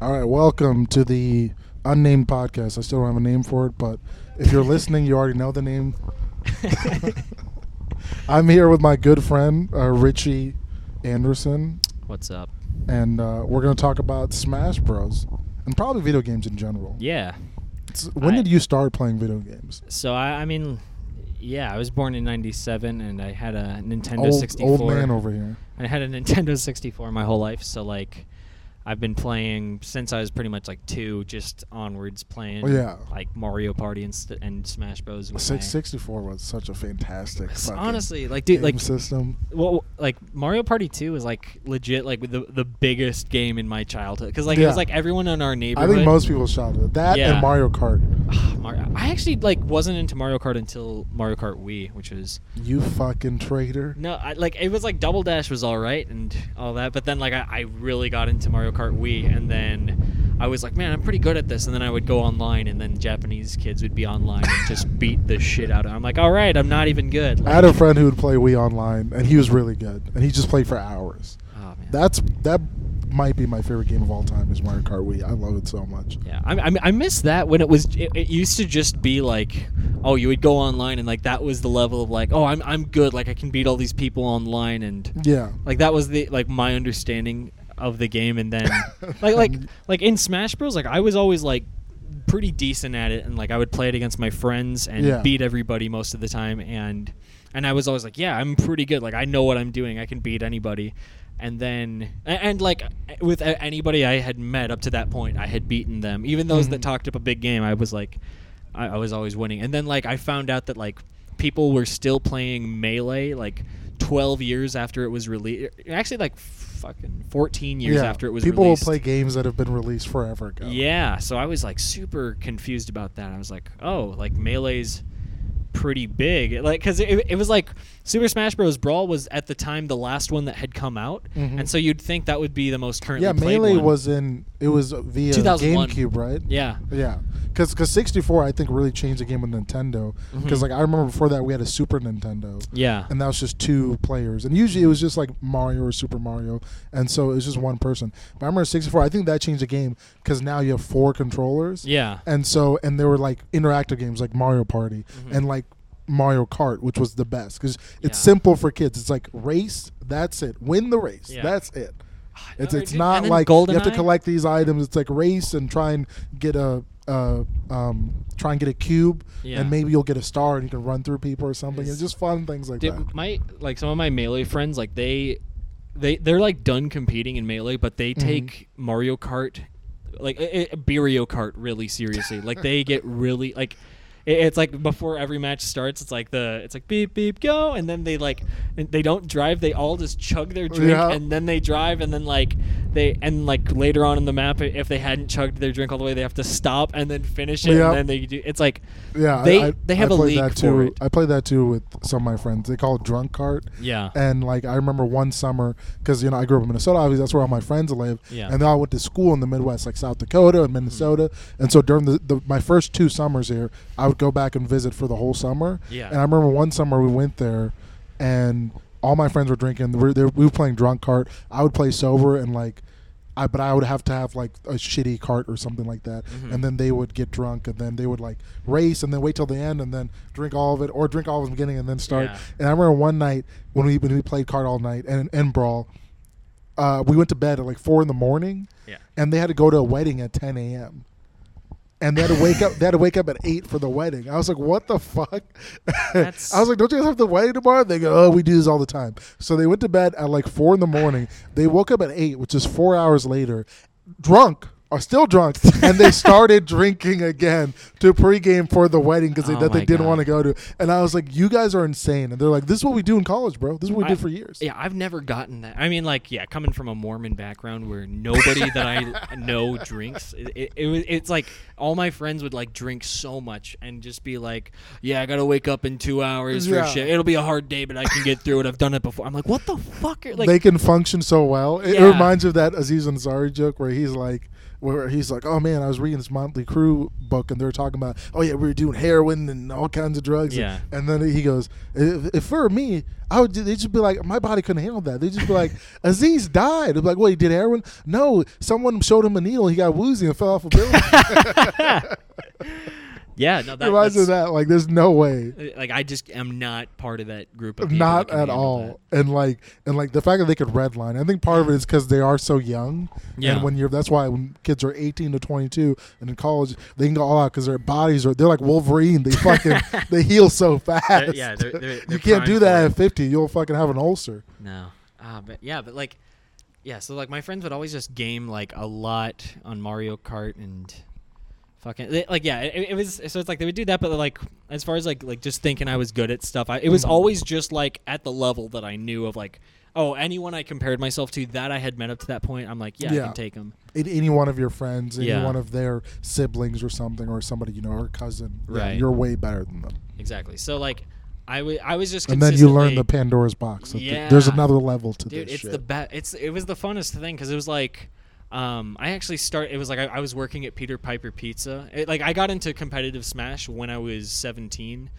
All right, welcome to the unnamed podcast. I still don't have a name for it, but if you're listening, you already know the name. I'm here with my good friend uh, Richie Anderson, What's up? and uh, we're going to talk about Smash Bros. and probably video games in general. Yeah. It's- when I- did you start playing video games? So I, I mean, yeah, I was born in '97, and I had a Nintendo Old, 64. old man over here. I had a Nintendo 64 my whole life, so like, I've been playing since I was pretty much like two, just onwards playing. Oh, yeah. Like Mario Party and, st- and Smash Bros. with Six sixty four was such a fantastic. Honestly, like, dude, like, system. well, like Mario Party 2 is like legit, like the the biggest game in my childhood, because like it was like everyone in our neighborhood. I think most people shot it. That Yeah. and Mario Kart. Mario, I actually like wasn't into Mario Kart until Mario Kart Wii, which was You fucking traitor. no, I, like it was like Double Dash was all right and all that, but then like I, I really got into Mario Kart Wii, and then I was like, man, I'm pretty good at this, and then I would go online, and then Japanese kids would be online and just beat the shit out of. I'm like, all right, I'm not even good. I had a friend who would play Wii online, and he was really good, and he just played for hours. oh, man. That's that might be my favorite game of all time is Mario Kart Wii. I love it so much. Yeah, I, I, I miss that when it was. It, it used to just be like, oh, you would go online and like that was the level of like, oh, I'm I'm good. Like I can beat all these people online and Yeah. like that was the like my understanding of the game. And then like like like in Smash Bros, like I was always like pretty decent at it, and like I would play it against my friends and Yeah. beat everybody most of the time. And and I was always like, yeah, I'm pretty good. Like I know what I'm doing. I can beat anybody. And then, a- and like with anybody I had met up to that point, I had beaten them. Even those that Mhm. talked up a big game, I was like, I, I was always winning. And then like I found out that like people were still playing melee like 12 years after it was released. Actually, like fucking 14 years yeah. after it was released. People released. will play games that have been released forever ago. Yeah, so I was like super confused about that. I was like, oh, like melee's pretty big, like because it, it was like Super Smash Bros. Brawl was at the time the last one that had come out, Mhm. and so you'd think that would be the most currently Yeah, played Melee one. was in it was via GameCube, right? yeah, Yeah, because because 64 I think really changed the game with Nintendo. Because Mhm. like I remember before that we had a Super Nintendo, yeah, and that was just two players, and usually it was just like Mario or Super Mario, and so it was just one person. But I remember 64. I think that changed the game because now you have four controllers, yeah, and so and there were like interactive games like Mario Party Mhm. and like Mario Kart, which was the best because it's Yeah. simple for kids. It's like race, that's it. Win the race, Yeah. that's it. It's it's not like like you have to collect these items. It's like race and try and get a uh, um, try and get a cube, Yeah. and maybe you'll get a star and you can run through people or something. It's, It's- just fun things like Dude, that. my like some of my melee friends, like they, they they're like done competing in melee, but they Mhm. take Mario Kart, like uh, uh, Beerio Kart, really seriously. like they get really like. It- It's like before every match starts, it's like the it's like beep beep go, and then they like they don't drive. They all just chug their drink, Yeah. and then they drive, and then like they and like later on in the map, if they hadn't chugged their drink all the way, they have to stop and then finish it, Yeah. and then they do. It's like Yeah, they- I, they have I a played league that for too. it. I played that too with some of my friends. They call it drunk cart. yeah, And like I remember one summer because you know I grew up in Minnesota. Obviously, that's where all my friends live. Yeah. And then I went to school in the Midwest, like South Dakota and mm-hmm. Minnesota. And so during the, the my first two summers here, I would go back and visit for the whole summer. Yeah. And I remember one summer we went there, and all my friends were drinking. We were, they we were playing drunk cart. I would play sober and like. I, but I would have to have like a shitty cart or something like that, Mhm. and then they would get drunk, and then they would like race, and then wait till the end, and then drink all of it, or drink all of the beginning, and then start. Yeah. And I remember one night when we when we played card all night and and brawl, uh, we went to bed at like four in the morning, yeah. and they had to go to a wedding at ten a.m. And they had to wake up. They had to wake up at eight for the wedding. I was like, "What the fuck?" I was like, "Don't you guys have the wedding tomorrow?" They go, "Oh, we do this all the time." So they went to bed at like four in the morning. They woke up at eight, which is four hours later, drunk. Are still drunk, and they started drinking again to pregame for the wedding because they, Oh that they didn't want to go to. And I was like, "You guys are insane!" And they're like, "This is what we do in college, bro. This is what we I- did for years." Yeah, I've never gotten that. I mean, like, yeah, coming from a Mormon background where nobody that I know drinks, it, it, it it's like all my friends would like drink so much and just be like, "Yeah, I gotta wake up in two hours Yeah. for shit. It'll be a hard day, but I can get through it. I've done it before." I'm like, "What the fuck?" Are, like, they can function so well. It, Yeah. reminds you of that Aziz Ansari joke where he's like, where he's like, "Oh man, I was reading this Motley Crue book, and they were talking about, oh yeah, we were doing heroin and all kinds of drugs." Yeah. And, then he goes, if, "If for me, I would. They just be like, my body couldn't handle that. They'd just be like, Aziz died. They'd be like, what? He did heroin? No, someone showed him a needle. He got woozy and fell off a building. Yeah, no, that, Reminds me of that's- that. Like, there's no way. Like I just am not part of that group of people. not at all and like and like the fact that they could redline i think part of it is because they are so young Yeah. and when you're that's why when kids are 18 to 22 and in college they can go all out because their bodies are they're like wolverine they fucking they heal so fast They're- yeah, they're- they're- you can't do that at 50 you'll fucking have an ulcer. No, ah, but yeah, but like, yeah. So like my friends would always just game like a lot on Mario Kart and fucking they- like yeah. It, it was so it's like they would do that, but like as far as like like just thinking I was good at stuff, I, it was Mhm. always just like at the level that I knew of like. Oh, anyone I compared myself to that I had met up to that point, I'm like, yeah, I can take them. Any one of your friends any Yeah. one of their siblings or something or somebody you know or cousin yeah, Right. you're way better than them Exactly. So like, I wa- I was just and then you learn the pandora's box th- there's another level to dude this it's shit. the best it's it was the funnest thing because it was like um i actually start it was like I, I was working at peter piper pizza it, like i got into competitive smash when i was 17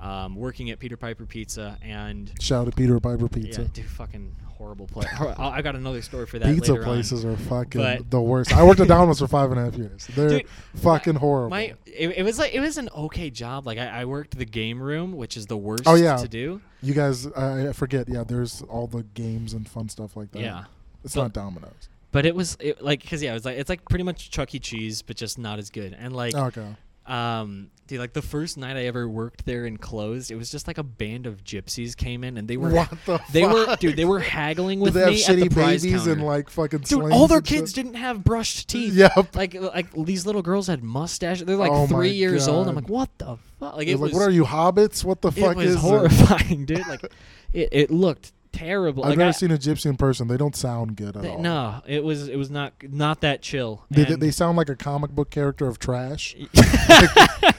um working at peter piper pizza and shout out to peter piper pizza yeah dude fucking horrible place i got another story for that Pizza later on. places are fucking But- the worst. I worked at Domino's for five and a half years. They're Dude, fucking horrible. my it, it was like it was an okay job like I, I worked the game room which is the worst Oh, yeah. to do you guys, I I forget. Yeah, there's all the games and fun stuff like that. yeah it's not Domino's. But it was it, like because yeah it was like it's like pretty much chuck e cheese but just not as good and like okay. Um, dude, like the first night I ever worked there and closed, it was just like a band of gypsies came in and they were What the? they were dude, they were haggling Did with they have me at the shitty prize babies counter. and like fucking dude, all their kids didn't have brushed teeth. Yep. Like like these little girls had mustaches. They're like Oh my three years old. I'm God. like, what the fuck? Like it like, what are you hobbits? What the it fuck was is it? horrifying, dude. Like it, it looked terrible. I've like never I- seen a gypsy in person. They don't sound good at th- all. no, it was it was not not that chill. They, they, they sound like a comic book character of trash.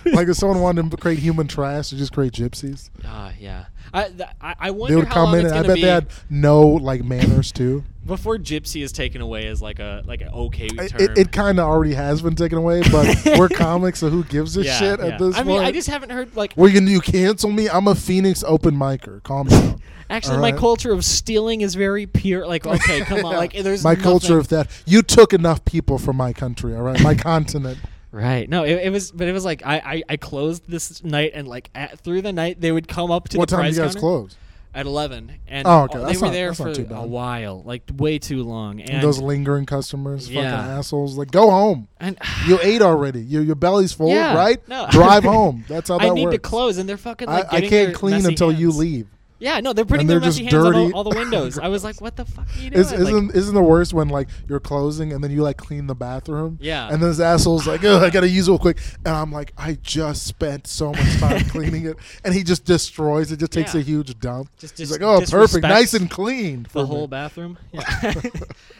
like if someone wanted to create human trash, they just create gypsies. Ah, yeah. I, th- I I wonder They would how come long in it's and I bet be they had no like manners too. Before gypsy is taken away as like a like an okay term. It, it kind of already has been taken away, but we're comics, so who gives a Yeah, shit yeah. at this point? I mean. I just haven't heard like are you gonna? Cancel me? I'm a Phoenix open micer. Calm down. actually all my culture of stealing is very pure. Like okay, come on, like there's my nothing- culture of that. You took enough people from my country, all right? My continent. right. No, it, it was, but it was like I, I I closed this night and like at, through the night they would come up to what the time do prize you guys counter close? At eleven, and Oh, okay. they were not- there for a while, like way too long. And Those lingering customers, fucking assholes. Like, go home. and You ate already. Your your belly's full, Yeah, right? no. Drive home. That's how that I need works. to close, and they're fucking I, like I getting can't clean until you leave. Yeah, no, they're putting And their they're messy just hands on dirty. all, all the windows. I was like, what the fuck are you doing? Is, Like, isn't the worst when like you're closing and then you like clean the bathroom? Yeah. And then this asshole's like, oh, I gotta use it real quick, and I'm like, I just spent so much time cleaning it, and he just destroys it, just takes Yeah. a huge dump. Just- He's like, oh, perfect, nice and clean. the whole me." bathroom. Yeah.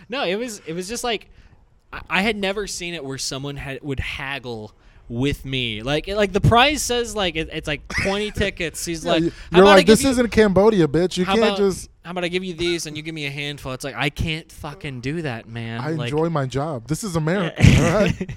no, it was it was just like I, I had never seen it where someone had would haggle with me. Like it- like the prize says like it, it's like twenty tickets. He's Yeah, like, you- how you're about I like, this you- isn't Cambodia, bitch. You can't about, just. how about I give you these and you give me a handful? It's like I can't fucking do that, man. I like, enjoy my job. This is America. all right?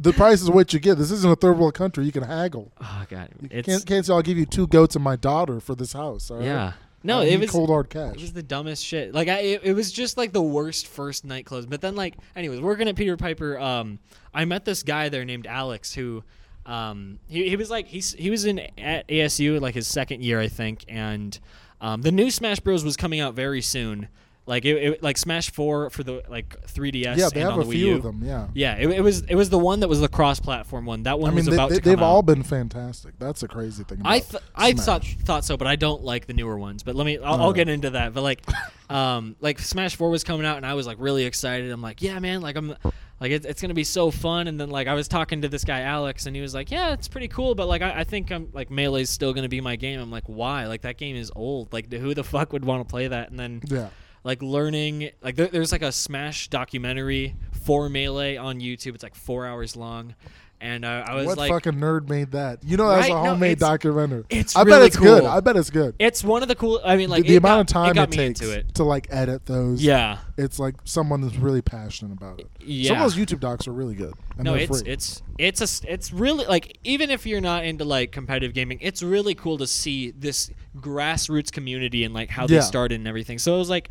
The price is what you get. This isn't a third world country. You can haggle. oh god, You it's can't, can't say I'll give you two goats and my daughter for this house. all right? yeah. No, I it was cold hard cash. It was the dumbest shit. Like I, it, it was just like the worst first night close. But then like, anyways, working at Peter Piper, um, I met this guy there named Alex who, um, he, he was like he's he was in at ASU like his second year I think, and um, the new Smash Bros was coming out very soon. Like it, it like Smash Four for the like 3DS. yeah, they and have on a the few of them. Yeah. Yeah, it, it was it was the one that was the cross-platform one. That one I mean, was they, about they, to come they've all been fantastic. That's a crazy thing. I th- I thought thought so, but I don't like the newer ones. But let me I'll. I'll get into that. But like, um, like Smash Four was coming out, and I was like really excited. I'm like, yeah, man, like I'm like it's, it's gonna be so fun. And then like I was talking to this guy Alex, and he was like, yeah, it's pretty cool, but like I, I think I'm like Melee's still gonna be my game. I'm like, why? Like that game is old. Like who the fuck would want to play that? And then Yeah. Like learning like there, there's like a smash documentary for melee on youtube. It's like four hours long and uh, I was what like, fucking nerd made that? You know, that's Right? a No, homemade it's- documentary. it's I bet really it's good. I bet it's good. it's one of the cool. I mean, like the, the amount got- of time it, it, takes it. to like edit those. Yeah, it's like someone that's really passionate about it. yeah. Some of those YouTube docs are really good. No, it's free. it's it's a it's really like even if you're not into like competitive gaming, it's really cool to see this grassroots community and like how Yeah. they started and everything. So it was like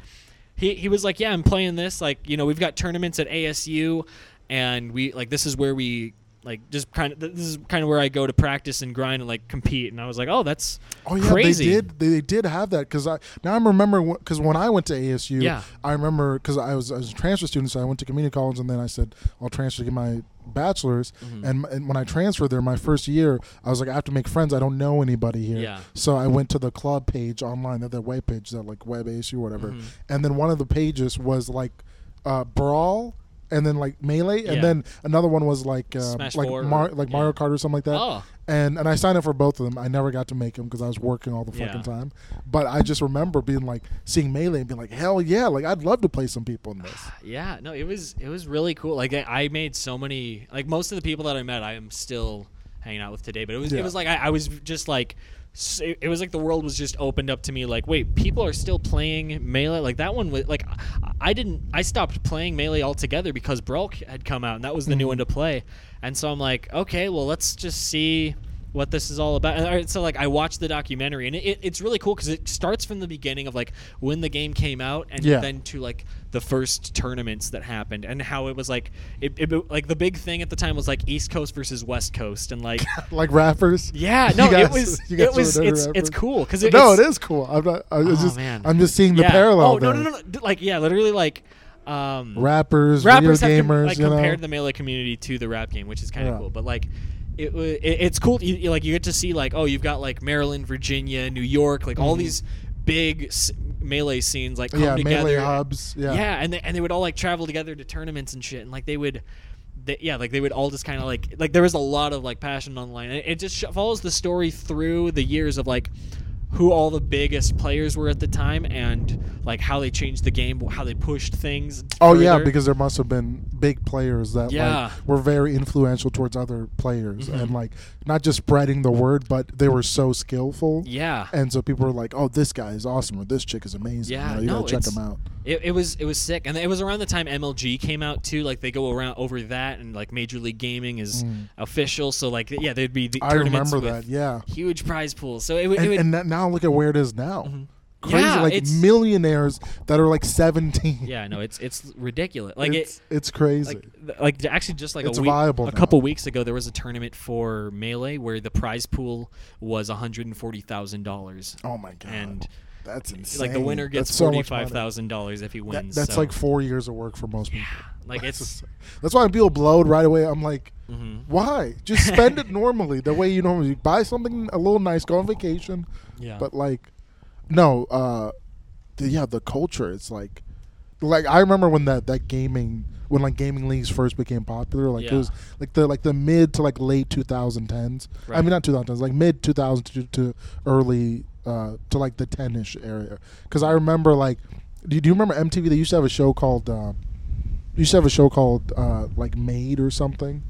he he was like, yeah, I'm playing this. Like you know, we've got tournaments at ASU, and we like this is where we like just kind of this is kind of where I go to practice and grind and like compete. And I was like, oh, that's Oh yeah, crazy. they did. They, they did have that because I now I'm remembering because when I went to ASU, Yeah. I remember because I was I was a transfer student, so I went to community college, and then I said I'll transfer to get my bachelor's. Mm-hmm. And, and when I transferred there, my first year, I was like, I have to make friends. I don't know anybody here. Yeah. So I went to the club page online, that web page, that like web ASU or whatever, Mhm. and then one of the pages was like uh, brawl. And then like melee, and Yeah. then another one was like uh, Smash like four Mar- or- like yeah. Mario Kart or something like that Oh, and and I signed up for both of them. I never got to make them because I was working all the fucking Yeah. time. But I just remember being like seeing melee and being like, hell yeah, like I'd love to play some people in this. Yeah, no, it was it was really cool. Like I, I made so many like most of the people that I met, I am still hanging out with today. But it was Yeah. it was like I, I was just like it was like the world was just opened up to me. Like wait, people are still playing melee. Like that one was like I- didn't I stopped playing melee altogether because Brawl had come out and that was the new mm-hmm. one to play. And so I'm like, okay, well let's just see what this is all about. And I- so like I watched the documentary and it, it, it's really cool because it starts from the beginning of like when the game came out and Yeah. then to like the first tournaments that happened and how it was like it, it like the big thing at the time was like East Coast versus West Coast and like Like rappers. yeah no guys- it was you it was it's it's cool because it, no, it's, cool. I'm not. I was Oh, just. man. I'm just seeing the yeah. parallel. oh no no no no like yeah literally like um Rappers, rappers video have com- gamers, like you know. compared the melee community to the rap game, which is kind of Yeah. cool. But like, it, it it's cool. You, you- like you get to see like oh you've got like Maryland, Virginia, New York, like all Mhm. these big s- melee scenes like come yeah, together. melee hubs. Yeah. Yeah, and they, and they would all like travel together to tournaments and shit, and like they would. They, yeah, like they would all just kind of like like there was a lot of like passion online. It, it just sh- follows the story through the years of like who all the biggest players were at the time and like how they changed the game, how they pushed things. Oh yeah, because there must have been big players that Yeah. like were very influential towards other players, Mhm. and like not just spreading the word, but they were so skillful. yeah, And so people were like, "Oh, this guy is awesome," or "This chick is amazing." Yeah, you, know, you no, gotta check them out. It, it was it was sick, and it was around the time MLG came out too. Like they go around over that, and like Major League Gaming is Mm. official. So like yeah, there'd be the I tournaments remember that. Yeah, huge prize pools. So it, would- it and, would and that, now look at where it is now. Mhm. Crazy, Yeah, like millionaires that are like seventeen. yeah, no, it's it's ridiculous. Like it's, it. it's crazy. Like, like actually, just like It's a week, viable a now. couple weeks ago, there was a tournament for melee where the prize pool was one hundred and forty thousand dollars, oh my god, and that's insane. like the winner gets That's so forty much five thousand dollars if he That- wins. that's so- like four years of work for most people. like That's it's. that's why when people blowed right away. I'm like, mhm. why? Just spend it normally, the way you normally buy something a little nice, go on vacation. Yeah. But like, no, uh, the, yeah, the culture. It's like, like I remember when that that gaming when like gaming leagues first became popular. Like it Yeah. was like the like the mid to like late 2010s. I Right. mean not 2010s, like mid 2000 to, to early uh, to like the 10ish area. Because I remember like, do you, do you remember MTV? They used to have a show called. Uh, used to have a show called uh, like Made or something.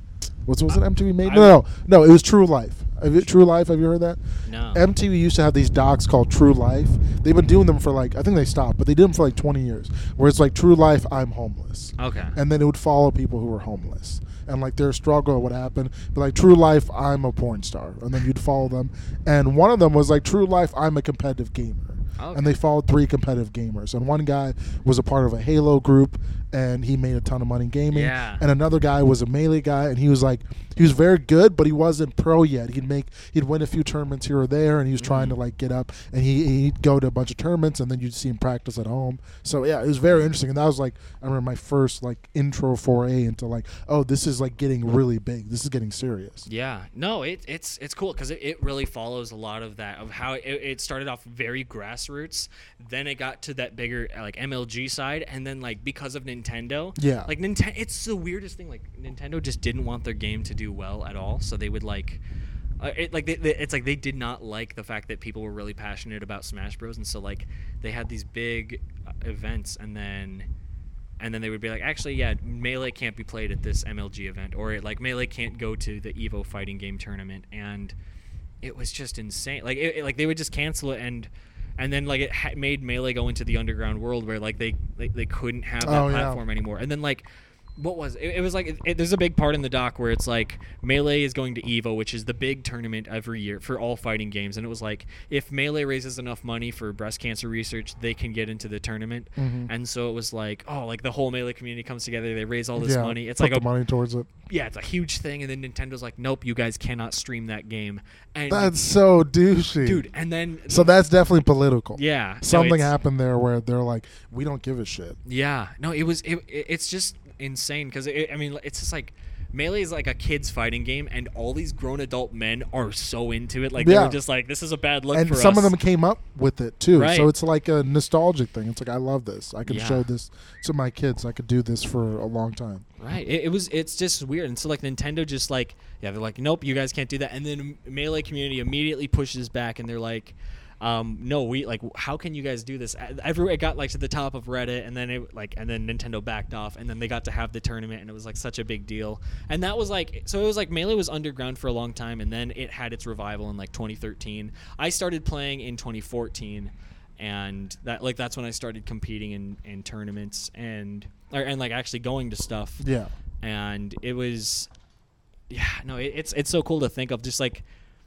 What's was it MTV Made? No, no, no. It was True Life. Have you, True Life. Have you heard that? no. MTV used to have these docs called True Life. They've been doing them for like I think they stopped, but they did them for like 20 years. Where it's like True Life, I'm homeless, okay. and then it would follow people who were homeless and like their struggle, what happened. But like True Life, I'm a porn star, and then you'd follow them. And one of them was like True Life, I'm a competitive gamer. Okay. And they followed three competitive gamers, and one guy was a part of a Halo group, and he made a ton of money gaming. Yeah. And another guy was a melee guy, and he was like, he was very good, but he wasn't pro yet. He'd make, he'd win a few tournaments here or there, and he was trying to Mhm. like get up. And he he'd go to a bunch of tournaments, and then you'd see him practice at home. So yeah, it was very interesting. And that was like, I remember my first like intro foray into like, oh, this is like getting really big. This is getting serious. Yeah, no, it, it's it's cool because it, it really follows a lot of that of how it, it started off very grassroots, then it got to that bigger like MLG side, and then like because of Nintendo, Yeah. like Nintendo, it's the weirdest thing. Like Nintendo just didn't want their game to do well at all, so they would like. Uh, it, like they, they, it's like they did not like the fact that people were really passionate about Smash Bros. and so like they had these big uh, events and then and then they would be like, actually, yeah, melee can't be played at this MLG event, or like melee can't go to the Evo fighting game tournament, and it was just insane. Like, it, it- like they would just cancel it, and and then like it ha- made melee go into the underground world where like they they, they couldn't have that Oh, yeah. platform anymore, and then like. What was it? It was like it, it- there's a big part in the doc where it's like Melee is going to Evo, which is the big tournament every year for all fighting games, and it was like if Melee raises enough money for breast cancer research, they can get into the tournament. Mhm. And so it was like, oh, like the whole Melee community comes together, they raise all this yeah, money. It's put like the a money towards it. yeah, it's a huge thing, and then Nintendo's like, nope, you guys cannot stream that game. And That's so douchey, dude, and then So that's definitely political. yeah, Something happened there where they're like, we don't give a shit. Yeah, no, it was it- it's just insane because I mean it's just like melee is like a kids fighting game and all these grown adult men are so into it like they're just like this is a bad look and for some us. of them came up with it too. Right. So it's like a nostalgic thing. It's like I love this. I can Yeah. show this to my kids. I could do this for a long time. Right. It, it was. It's just weird. And so like Nintendo just like yeah they're like nope you guys can't do that. And then melee community immediately pushes back and they're like, um, no we like how can you guys do this? Everywhere it got like to the top of Reddit and then it like and then Nintendo backed off and then they got to have the tournament and it was like such a big deal. And that was like so it was like melee was underground for a long time and then it had its revival in like 2013. I started playing in 2014 and that like that's when I started competing in in tournaments and or, and like actually going to stuff Yeah. and it was yeah no it, it's it's so cool to think of just like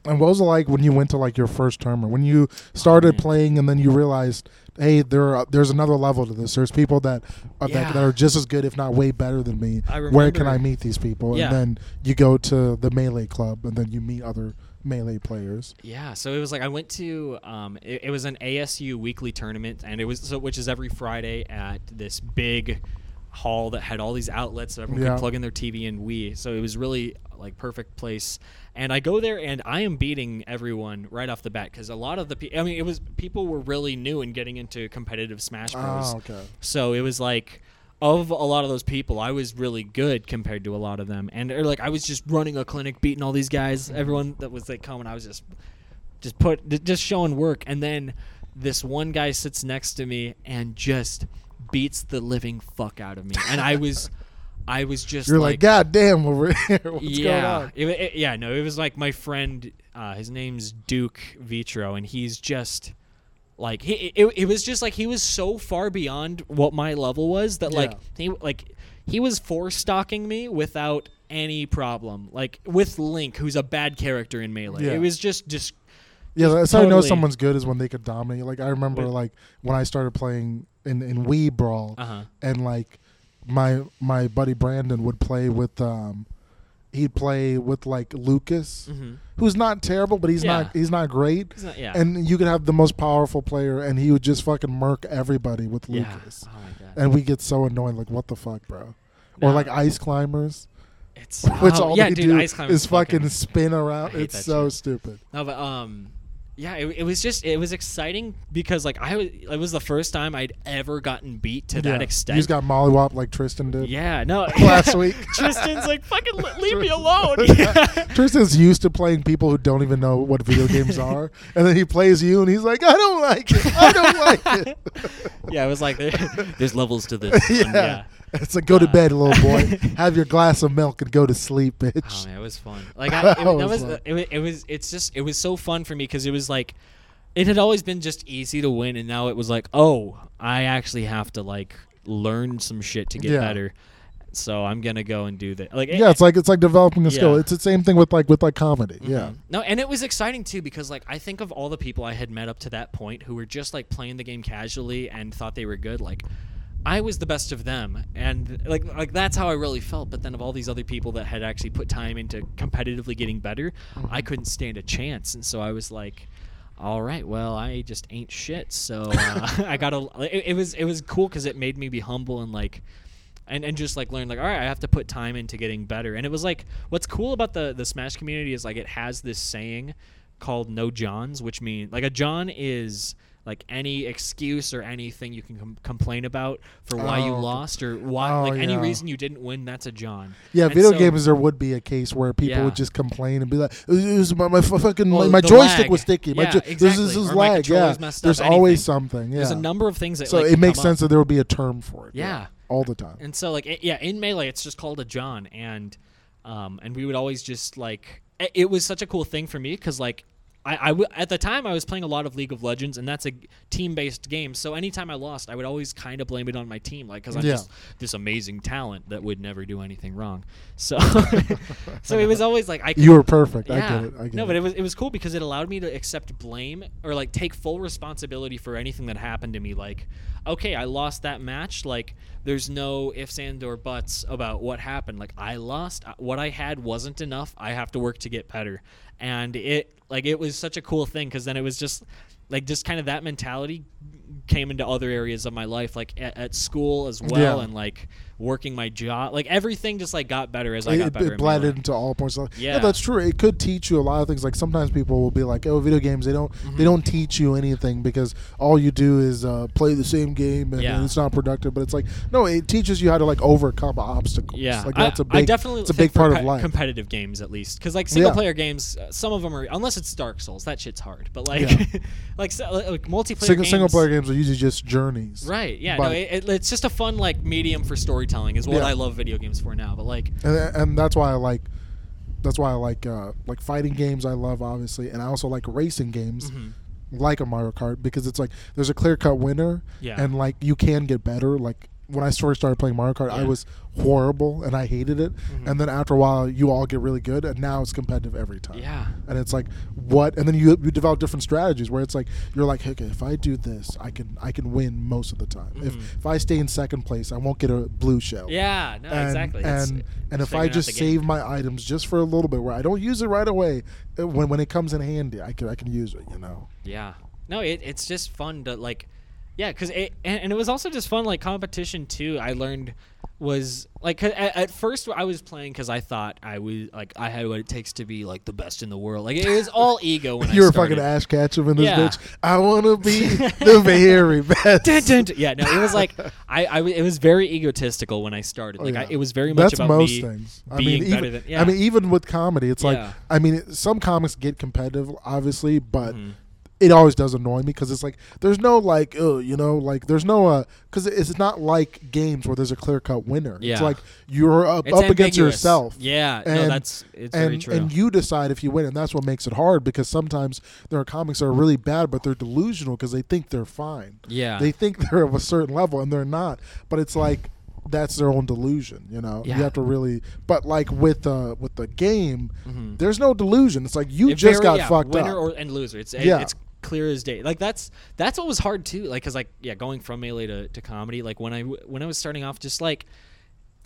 And what was it like when you went to like your first tournament? When you started man. playing and then you realized, hey, there are, there's another level to this. There's people that are, Yeah. that, that are just as good, if not way better than me. I Where can I meet these people? Yeah. And then you go to the melee club, and then you meet other melee players. yeah so it was like i went to um it, it was an asu weekly tournament and it was so which is every friday at this big hall that had all these outlets so everyone Yeah. could plug in their tv and wii so it was really like perfect place and i go there and i am beating everyone right off the bat because a lot of the pe- i mean it was people were really new and getting into competitive smash ah, bros Oh, okay. So it was like of a lot of those people, I was really good compared to a lot of them, and or like I was just running a clinic, beating all these guys. Mm-hmm. Everyone that was like coming, I was just just put just showing work, and then this one guy sits next to me and just beats the living fuck out of me, and I was. I was just You're like, God damn, over here. What's yeah, going on? It, it- yeah, no, it was like my friend. Uh, his name's Duke Vitro, and he's just like he. It, it was just like he was so far beyond what my level was that like Yeah. he like he was four stocking me without any problem. Like with Link, who's a bad character in Melee. Yeah. It was just just Yeah, that's how I know someone's good is when they could dominate. Like I remember, like when I started playing in in Wii Brawl, uh huh. and like my my buddy Brandon would play with um, he'd play with like Lucas, hmm who's not terrible, but he's Yeah. not he's not great. He's not, yeah. And you could have the most powerful player, and he would just fucking murk everybody with yeah. Lucas. Oh my god. And we get so annoyed, like what the fuck, bro? No, Or like ice climbers, it's which oh, all yeah, they dude, do Ice is fucking fucking spin around. It's so shit. stupid. No, but um, yeah, it, it was just it was exciting because like I was it was the first time I'd ever gotten beat to that Yeah. extent. You just got mollywop like Tristan did. yeah, no, Last week. Tristan's like fucking le- leave me alone. Tristan's used to playing people who don't even know what video games are, and then he plays you, and he's like, "I don't like it. I don't like it." yeah, it was like there, there's levels to this. yeah. And yeah. It's like go to bed, little boy. Have your glass of milk and go to sleep, Oh bitch. man, it was fun. Like I, it, That was was, fun. it, wa- it was it's just it was so fun for me because it was like it had always been just easy to win, and now it was like oh I actually have to like learn some shit to get Yeah. better. So I'm gonna go and do that. Like it- yeah, it's like it's like developing a skill. It's the same thing with like with like comedy. Yeah, Mhm. No, and it was exciting too because like I think of all the people I had met up to that point who were just like playing the game casually and thought they were good. Like I was the best of them, and like like that's how I really felt. But then of all these other people that had actually put time into competitively getting better, I couldn't stand a chance, and so I was like. All right, well, I just ain't shit, so uh, I gotta. It, it was it was cool because it made me be humble and like, and, and just like learn like all right i have to put time into getting better and it was like what's cool about the the smash community is like it has this saying called no johns which mean like a john is like any excuse or anything you can com- complain about for why you Oh, okay. lost or why Oh, like any reason you didn't win. That's a John. Yeah, And video so- games there would be a case where people Yeah. would just complain and be like, "It was, my, my fucking Well, my, my joystick lag. was sticky. My Yeah, jo- this exactly. is, this is my lag. Yeah, messed up, there's always something. Yeah, There's a number of things that so like, it makes sense up. that there would be a term for it. Yeah. all the time. And so like it, yeah, in melee it's just called a John and um and we would always just like it, it was such a cool thing for me cuz like I, I w- at the time I was playing a lot of League of Legends and that's a team-based game. So anytime I lost, I would always kind of blame it on my team like cuz I'm Yeah. just this amazing talent that would never do anything wrong. So so it was always like I You were perfect. I yeah. get it. I get no, it. but it was it was cool because it allowed me to accept blame or like take full responsibility for anything that happened to me. Like, okay, I lost that match. Like, there's no ifs and or buts about what happened. Like, I lost. What I had wasn't enough. I have to work to get better. And it like it was such a cool thing because then it was just like just kind of that mentality came into other areas of my life like at, at school as well Yeah. and like working my job like everything just like got better as I it, got better it in blended into all points. Like, yeah. Yeah. that's true. It could teach you a lot of things. Like sometimes people will be like, "Oh, video games they don't Mm-hmm. they don't teach you anything because all you do is uh, play the same game and, Yeah. and it's not productive." But it's like, no, it teaches you how to like overcome obstacles. Yeah, like I- that's a I big definitely it's a big part of life. Competitive games, at least, because like single Yeah. player games, uh, some of them are unless it's Dark Souls, that shit's hard. But like, Yeah. like, so, like multiplayer single games, single player games are usually just journeys. Right? Yeah. No, it, it, it's just a fun like medium for storytelling is what Yeah. I love video games for now. But like, and, and that's why I like that's why I like uh, like fighting games. I love obviously, and I also like racing games. mhm. Like a Mario Kart because it's like there's a clear cut winner, Yeah. and like you can get better. Like when I first started playing Mario Kart, I was horrible and I hated it. Mhm. And then after a while, you all get really good, and now it's competitive every time. yeah, And it's like what, and then you you develop different strategies where it's like you're like, okay, if I do this, I can I can win most of the time. If Mhm. if I stay in second place, I won't get a blue shell yeah, no, and, exactly. It's- And and if I just save my items just for a little bit, where I don't use it right away, when when it comes in handy, I can I can use it. You know. Yeah. No, it, it's just fun to like, yeah, because it and, and it was also just fun like competition too. I learned was like at, at first I was playing because I thought I was like I had what it takes to be like the best in the world. Like it was all ego when I. You're I a started. fucking Ash Ketchum in this Yeah. bitch. I want to be the very best. Dun, dun, dun. Yeah, no, it was like I, it was very egotistical when I started. Oh, Like yeah. I, it was very much That's about most me things. I mean, even, than yeah. I mean, even with comedy, it's like I mean, some comics get competitive, obviously, but Mhm. It always does annoy me because it's like there's no like, oh, you know, like there's no uh, because it's not like games where there's a clear cut winner. Yeah. It's like you're up, up against yourself. Yeah, no, And- that's it's very true. and you decide if you win, and that's what makes it hard because sometimes there are comics that are really bad, but they're delusional because they think they're fine. yeah, They think they're of a certain level, and they're not. But it's like that's their own delusion, you know. Yeah. You have to really, but like with uh with the game, Mhm. there's no delusion. It's like you It just very- got yeah, fucked winner up. or and loser. It's it- Yeah. it's clear as day. Like that's that's what was hard too. Like because like yeah, going from melee to, to comedy. Like when I when I was starting off, just like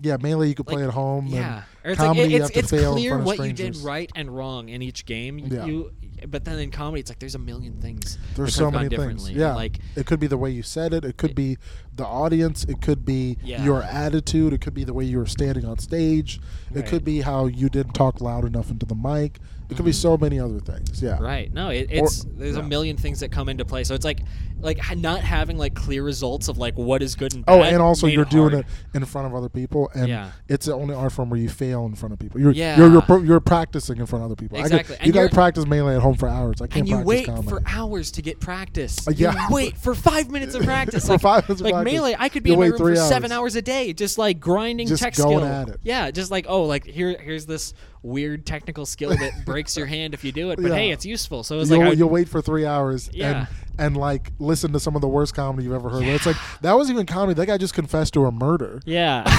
yeah, melee you could play like, at home. yeah, or it's like comedy it- you it's have to it's fail in clear what you did right and wrong in each game. You, Yeah. you but then in comedy, it's like there's a million things. There's so many things. Yeah, like it could be the way you said it. It could be the audience. It could be Yeah. your attitude. It could be the way you were standing on stage. It could be how you didn't talk loud enough into the mic. It could be so many other things. Yeah. Right. No, it, it's there's yeah. a million things that come into play. So it's like like not having like clear results of like what is good and bad. Oh, and also you're doing hard. it in front of other people, and Yeah. it's the only art form where you fail in front of people. You're Yeah. you're, you're, you're practicing in front of other people. Exactly. could, you you're- gotta practice melee at home for hours. I can't and you wait comedy. for hours to get practice. Uh, yeah. You wait for five minutes of practice. For like, five minutes of like melee, I could be You in my room for seven hours. hours a day, just like grinding Just tech going skill. at it. Yeah, just like oh, like here, here's this weird technical skill that breaks your hand if you do it, but Yeah. hey, it's useful. So it's like I, you'll wait for three hours Yeah. and and like listen to some of the worst comedy you've ever heard. Where It's like that was even comedy. That guy just confessed to a murder. yeah.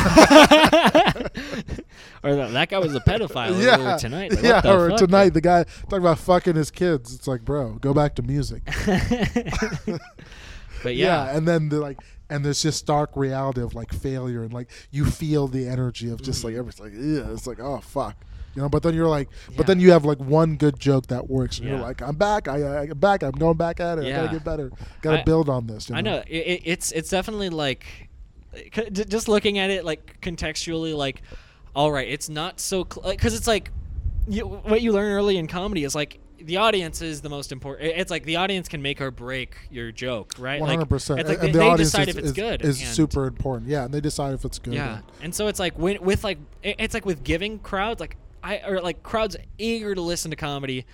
or that, that guy was a pedophile earlier tonight. Like, yeah, or fuck? tonight the guy talking about fucking his kids. It's like, bro, go back to music. but yeah. yeah, and then the like and there's just stark reality of like failure and like you feel the energy of just like mm-hmm. everything like yeah it's like oh fuck you know but then you're like. Yeah. but then you have like one good joke that works and Yeah. you're like i'm back I, I i'm back i'm going back at it i Yeah. gotta get better gotta I- build on this you I know it, it, it's it's definitely like just looking at it like contextually like all right it's not so because it's like you, what you learn early in comedy is like the audience is the most important. It's like the audience can make or break your joke, right? Like, hundred percent. It's like And they, the they audience decide is, if it's is- good. is and- super important. Yeah, and they decide if it's good. Yeah, and so it's like when, with like it's like with giving crowds like I or like crowds eager to listen to comedy.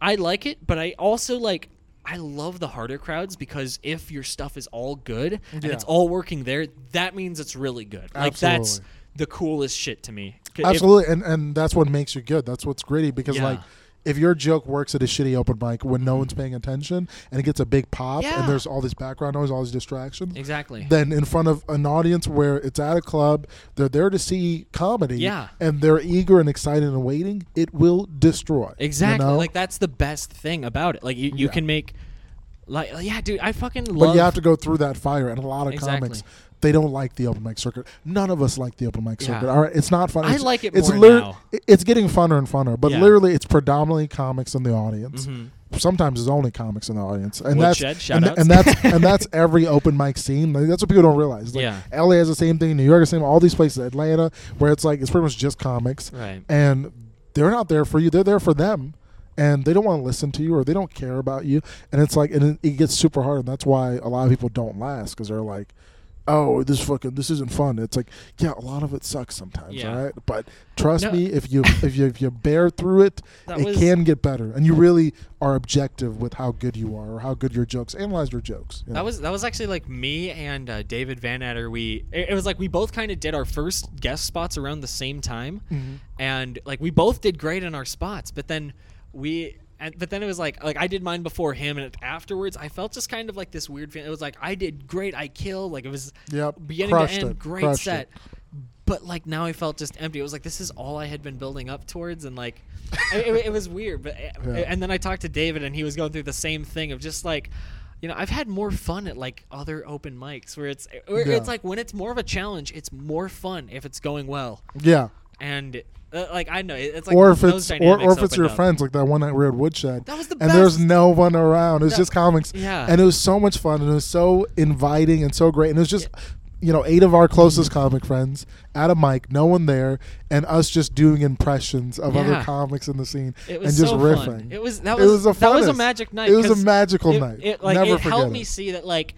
I like it, but I also like I love the harder crowds because if your stuff is all good and Yeah. it's all working there, that means it's really good. Like that's the coolest shit to me. 'Cause if- Absolutely, and and that's what makes you good. That's what's gritty because Yeah. like. If your joke works at a shitty open mic when no one's paying attention and it gets a big pop Yeah. and there's all this background noise, all these distractions, exactly. then in front of an audience where it's at a club, they're there to see comedy, Yeah. and they're eager and excited and waiting, it will destroy. you Exactly. know? Like that's the best thing about it. Like you, you Yeah. can make like yeah, dude, I fucking but love you have to go through that fire, and a lot of Exactly. comics. They don't like the open mic circuit. None of us like the open mic Yeah. circuit. All right, it's not fun. I It's- like it it's more lit- now. It's getting funner and funner, but Yeah. literally, it's predominantly comics in the audience. Mhm. Sometimes it's only comics in the audience, and Woodshed, that's and, and that's and that's every open mic scene. Like, that's what people don't realize. Like, Yeah. LA has the same thing. New York has the same. All these places, Atlanta, where it's like it's pretty much just comics, Right. and they're not there for you. They're there for them. And they don't want to listen to you, or they don't care about you, and it's like, and it, it gets super hard, and that's why a lot of people don't last because they're like, "Oh, this fucking, this isn't fun." It's like, yeah, a lot of it sucks sometimes, Yeah. all right. But trust No. me, if you if you if you bear through it, That it was- can get better, and you really are objective with how good you are or how good your jokes. Analyze your jokes. you know? That was that was actually like me and uh, David Van Adder. We it, it was like we both kind of did our first guest spots around the same time, Mhm. and like we both did great in our spots. But then we. And, but then it was like like I did mine before him, and afterwards I felt just kind of like this weird feeling. It was like I did great, I killed, like it was Yep, beginning to end, it, great set. it. But like now I felt just empty. It was like this is all I had been building up towards, and like it, it- it was weird. But eh, Yeah. and then I talked to David, and he was going through the same thing of just like, you know, I've had more fun at like other open mics where it's eh, where Yeah. it's like when it's more of a challenge, it's more fun if it's going well, yeah. And uh, like I know it's like or if it's or, or if it's your up. friends, like that one night we were at Woodshed, That was the and there was no one around. It was No. just comics, Yeah. and it was so much fun, and it was so inviting and so great, and it was just. You know, eight of our closest comic friends at a mic, no one there, and us just doing impressions of other comics in the scene It and just so riffing. fun. It was that It was, was that was a magic night. It was a magical it- night. It, like Never it helped it. me see that like,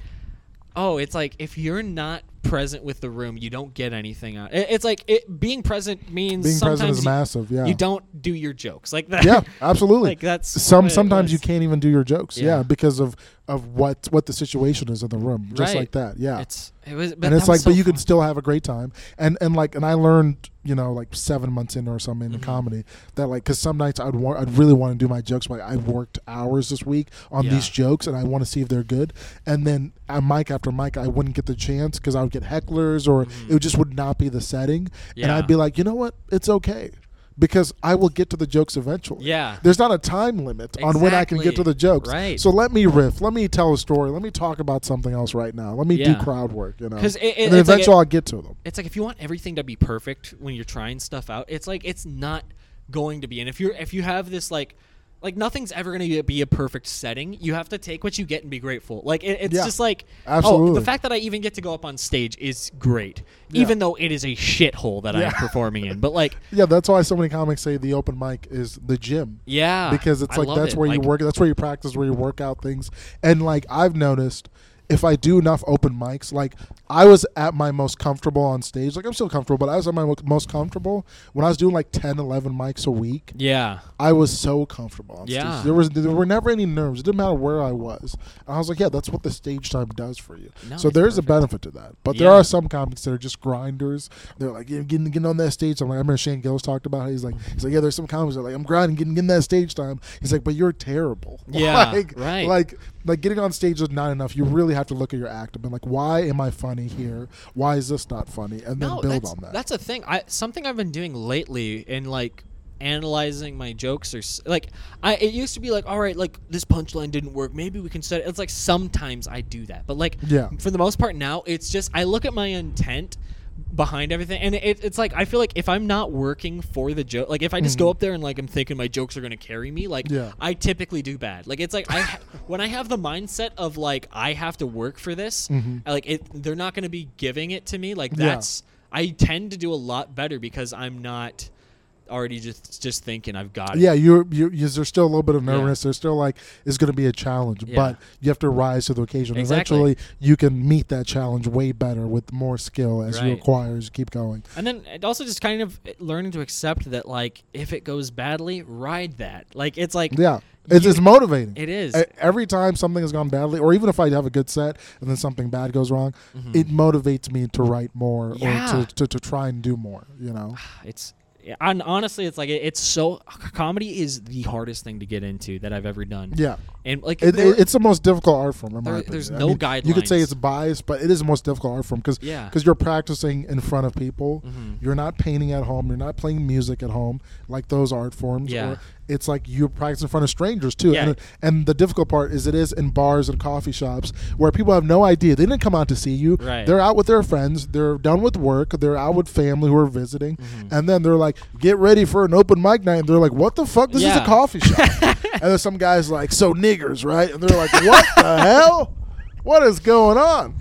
oh, it's like if you're not present with the room, you don't get anything out. It, it's like it, being present means Being present is you, massive. Yeah, you don't do your jokes like that. yeah, absolutely. like that's Some sometimes you can't even do your jokes. Yeah, Yeah. because of of what what the situation is in the room, just Right. like that. Yeah, It's it was, but and it's like, so but you fun. can still have a great time. And and like, and I learned, you know, like seven months in or something in Mhm. comedy that like, because some nights I'd want, I'd really want to do my jokes, but I worked hours this week on Yeah. these jokes, and I want to see if they're good. And then at mic after mic, I wouldn't get the chance because I would get hecklers, or Mhm. it just would not be the setting. And I'd be like, you know what, it's okay. Because I will get to the jokes eventually. Yeah. There's not a time limit on when I can get to the jokes. Right. So let me riff. Let me tell a story. Let me talk about something else right now. Let me do crowd work. You know. 'Cause it- it- and like eventually it- I'll get to them. it's like if you want everything to be perfect when you're trying stuff out, it's like it's not going to be. And if you're if you have this like like nothing's ever going to be a perfect setting. You have to take what you get and be grateful. Like it, it's Yeah. just like oh, the fact that I even get to go up on stage is great, Yeah. even though it is a shithole that Yeah. I'm performing in. But like, Yeah, that's why so many comics say the open mic is the gym. yeah, because it's I like that's it. where you work that's where you practice where you work out things and like i've noticed if i do enough open mics like i was at my most comfortable on stage. Like i'm still comfortable but i was at my most comfortable. When i was doing like 10 11 mics a week Yeah, i was so comfortable on Yeah. stage there was there were never any nerves. It didn't matter where i was. And i was like yeah that's what the stage time does for you. No, so there's a benefit to that. But there are some comics that are just grinders. They're like yeah, getting, getting on that stage. I'm like I remember Shane Gillis talked about it. he's like he's like yeah there's some comics that are like I'm grinding getting, getting that stage time. He's like but you're terrible. Yeah, like, right. like like getting on stage is not enough. You really have to look at your act and be like why am I funny here why is this not funny and then no, build on that That's a thing. I something I've been doing lately in like analyzing my jokes or like I it used to be like all right like this punchline didn't work maybe we can set it. It's like sometimes I do that, but like Yeah. for the most part now it's just I look at my intent behind everything and it, it's like I feel like if I'm not working for the joke like if I just go Mhm. up there and like I'm thinking my jokes are gonna carry me like Yeah. I typically do bad like it's like I ha- when I have the mindset of like I have to work for this Mhm. like it they're not gonna be giving it to me like Yeah. that's I tend to do a lot better because I'm not already just just thinking I've got it. Yeah, you're, you you there's still a little bit of Yeah. nervousness. There's still like it's going to be a challenge, Yeah. but you have to rise to the occasion. Exactly. Eventually, you can meet that challenge way better with more skill as you acquire as you keep going. And then also just kind of learning to accept that like if it goes badly, ride that. Like it's like Yeah, it's, You- it's motivating. it is. Every time something has gone badly, or even if I have a good set and then something bad goes wrong, Mhm. it motivates me to write more Yeah. or to, to, to try and do more. You know, it's yeah, and honestly it's like it, it's so comedy is the hardest thing to get into that I've ever done. yeah, And like it, it's the most difficult art form. In my There- opinion. there's I no mean, You could say it's biased, but it is the most difficult art form because yeah. because you're practicing in front of people. Mhm. You're not painting at home. You're not playing music at home like those art forms. Yeah. Or it's like you practice in front of strangers too. Yeah. And, and the difficult part is it is in bars and coffee shops where people have no idea. They didn't come out to see you. Right. They're out with their friends. They're done with work. They're out with family who are visiting. Mhm. And then they're like, get ready for an open mic night. And they're like, what the fuck? This is a coffee shop. and then some guy's like, so niggers, right? And they're like, what the hell? What is going on?